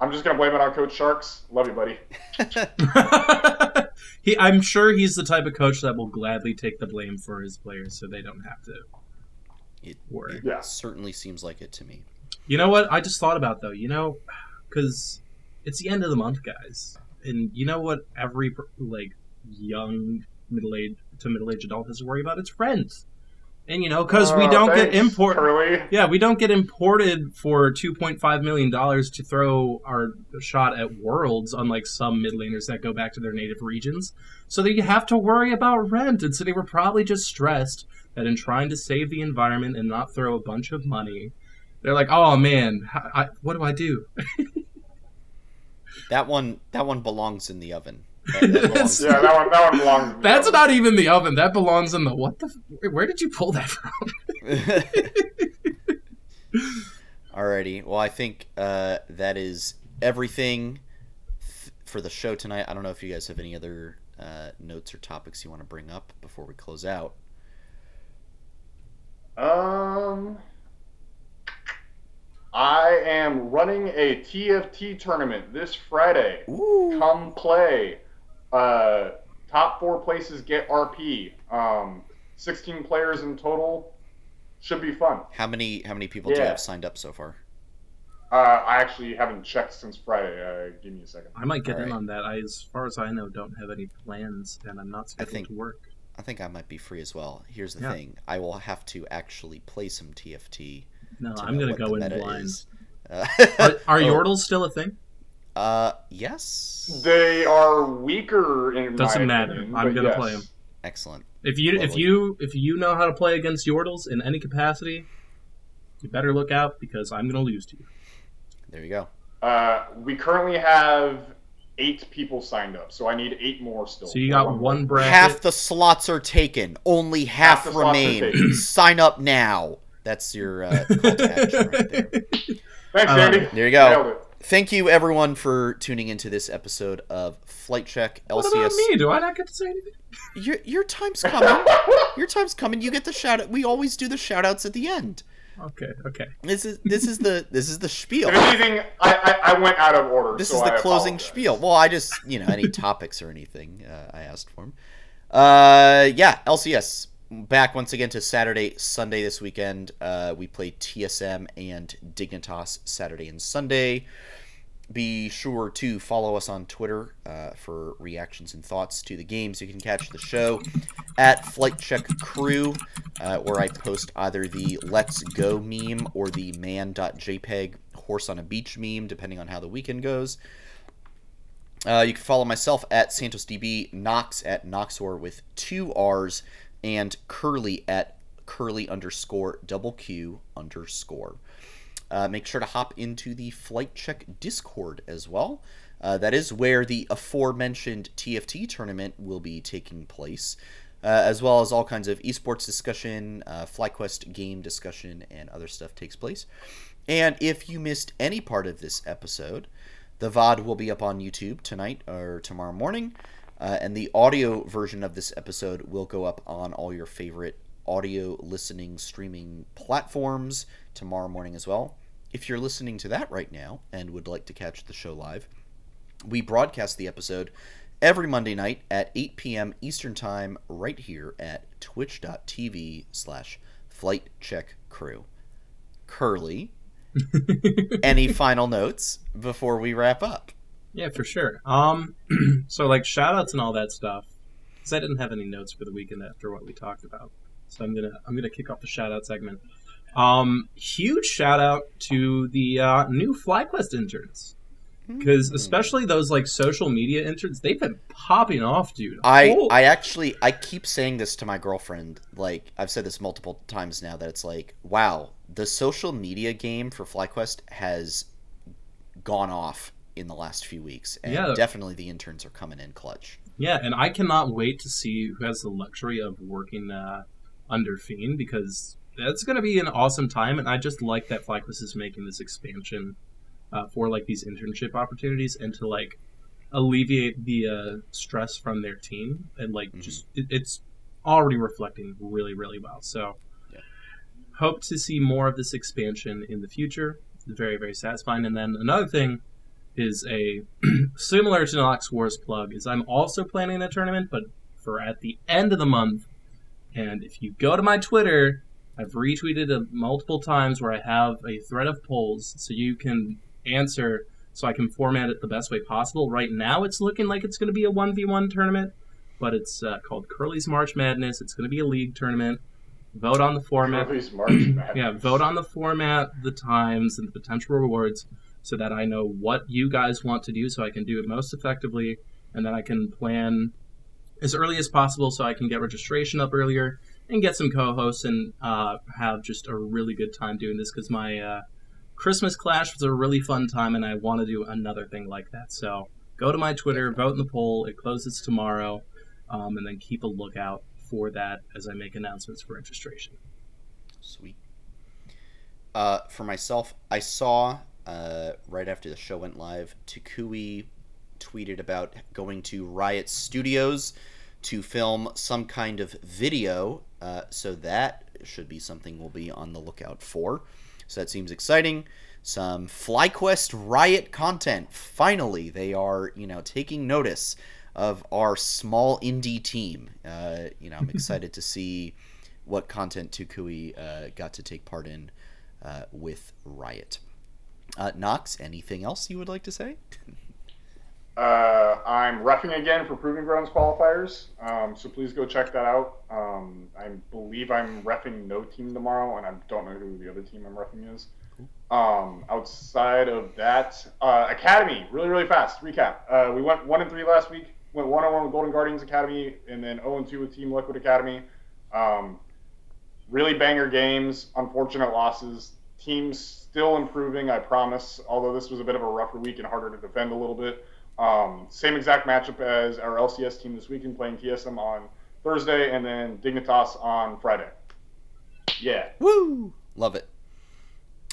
I'm just going to blame it on Coach Sharks. Love you, buddy. he, I'm sure he's the type of coach that will gladly take the blame for his players, so they don't have to it, worry. it Yeah. certainly seems like it to me. You know what? I just thought about though. You know, because it's the end of the month, guys, and you know what? Every like young middle age to middle aged adult has to worry about its rent, and you know, because we Uh, don't get thanks, import. Curly. Yeah, we don't get imported for two point five million dollars to throw our shot at worlds, unlike some mid laners that go back to their native regions. So they have to worry about rent, and so they were probably just stressed that in trying to save the environment and not throw a bunch of money, they're like, "Oh man, h- I, what do I do?" That one, that one belongs in the oven. That- that belongs- Yeah, that one, that one belongs. to me. That's not even the oven. That belongs in the what the? Where did you pull that from? Alrighty. Well, I think uh, that is everything th- for the show tonight. I don't know if you guys have any other uh, notes or topics you want to bring up before we close out. Um, I am running a TFT tournament this Friday. Ooh. Come play. Uh, top four places get RP. Um, 16 players in total. Should be fun. How many how many people do you have signed up so far? Uh, I actually haven't checked since Friday. Uh, give me a second. I might get in Alright. on that. I, as far as I know, don't have any plans, and I'm not scheduled think- to work. I think I might be free as well. Here's the Yeah. thing: I will have to actually play some TFT. No, I'm gonna what go the in meta blind. is. Uh, Are, are oh, Yordles still a thing? Uh, yes. They are weaker in Doesn't my matter. opinion, I'm gonna yes. them. Excellent. If you if you if you know how to play against Yordles in any capacity, you better look out because I'm gonna lose to you. There you go. Uh, we currently have eight people signed up, so I need eight more still. So you got one bracket. Half the slots are taken. Only half, Half the slots are remain. Sign up now. That's your uh, call to action right there. Thanks, I Andy. it. There you go. Nailed it. Thank you, everyone, for tuning into this episode of Flight Check LCS. What LCS. about me? Do I not get to say anything? Your, your time's coming. your time's coming. You get the shout out. We always do the shout outs at the end. Okay, okay. This is this is the this is the spiel. If anything, I, I, I went out of order. This so is the I closing apologize. spiel. Well, I just you know any topics or anything uh, I asked for 'em. Uh, yeah, LCS back once again to Saturday, Sunday this weekend. Uh, we play TSM and Dignitas Saturday and Sunday. Be sure to follow us on Twitter uh, for reactions and thoughts to the games. You can catch the show at Flight Check Crew, uh, where I post either the Let's Go meme or the man.jpg horse on a beach meme, depending on how the weekend goes. Uh, you can follow myself at SantosDB, Knox at Knoxor with two R's, and Curly at Curly underscore double Q underscore. Uh, make sure to hop into the Flight Check Discord as well. Uh, that is where the aforementioned TFT tournament will be taking place, uh, as well as all kinds of esports discussion, uh, FlyQuest game discussion, and other stuff takes place. And if you missed any part of this episode, the VOD will be up on YouTube tonight or tomorrow morning, uh, and the audio version of this episode will go up on all your favorite audio listening streaming platforms tomorrow morning as well. If you're listening to that right now and would like to catch the show live, we broadcast the episode every Monday night at 8 p.m. Eastern Time, right here at twitch.tv slash flight check crew. Curly, any final notes before we wrap up? Yeah, for sure. Um, so like shout outs and all that stuff. Because I didn't have any notes for the weekend after what we talked about, so I'm gonna I'm gonna kick off the shout out segment. Um, huge shout out to the uh, new FlyQuest interns. Because Hmm. especially those like social media interns, they've been popping off, dude. I Oh, I actually I keep saying this to my girlfriend. Like I've said this multiple times now that it's like, wow, the social media game for FlyQuest has gone off in the last few weeks, and Yeah. definitely the interns are coming in clutch. Yeah, and I cannot wait to see who has the luxury of working uh, under Fiend because that's going to be an awesome time. And I just like that FlyQuest is making this expansion uh, for like these internship opportunities and to like alleviate the uh, stress from their team and like Mhm. just it, it's already reflecting really really well. So Yeah. hope to see more of this expansion in the future. Very very satisfying. And then another thing is a similar to Nox Wars plug is I'm also planning a tournament, but for at the end of the month. And if you go to my Twitter, I've retweeted it multiple times where I have a thread of polls so you can answer so I can format it the best way possible. Right now, it's looking like it's going to be a 1v1 tournament, but it's uh, called Curly's March Madness. It's going to be a league tournament. Vote on the format. Curly's March Madness. Yeah, vote on the format, the times, and the potential rewards so that I know what you guys want to do so I can do it most effectively and then I can plan as early as possible so I can get registration up earlier and get some co-hosts and uh, have just a really good time doing this because my uh, Christmas Clash was a really fun time and I want to do another thing like that. So go to my Twitter, vote in the poll. It closes tomorrow, um, and then keep a lookout for that as I make announcements for registration. Sweet. Uh, for myself, I saw uh, right after the show went live, Toucouille tweeted about going to Riot Studios to film some kind of video. Uh, so that should be something we'll be on the lookout for. So that seems exciting. Some FlyQuest Riot content. Finally, they are you know taking notice of our small indie team. Uh, you know, I'm excited to see what content Toucouille uh, got to take part in uh, with Riot. Uh, Knox, anything else you would like to say? Uh, I'm refing again for Proving Grounds qualifiers, um, so please go check that out. Um, I believe I'm refing no team tomorrow, and I don't know who the other team I'm refing is. Um, outside of that, uh, Academy, really, really fast. Recap: uh, We went one and three last week. Went one on one with Golden Guardians Academy, and then zero and two with Team Liquid Academy. Um, really banger games. Unfortunate losses. Teams still improving, I promise. Although this was a bit of a rougher week and harder to defend a little bit. Um, same exact matchup as our LCS team this weekend, playing TSM on Thursday, and then Dignitas on Friday. Yeah. Woo! Love it.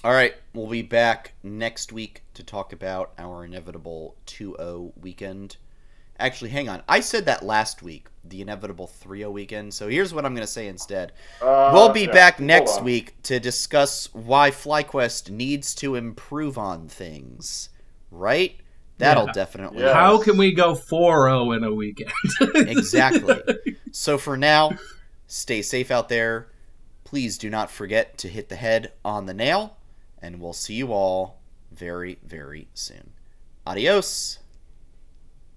All right, we'll be back next week to talk about our inevitable 2 0 weekend. Actually, hang on. I said that last week, the inevitable 3 0 weekend. So here's what I'm going to say instead. Uh, We'll be yeah, back next on. week to discuss why FlyQuest needs to improve on things. Right? That'll Yeah. definitely. Yeah. How can we go 4-0 in a weekend? Exactly. So for now, stay safe out there. Please do not forget to hit the head on the nail, and we'll see you all very, very soon. Adios.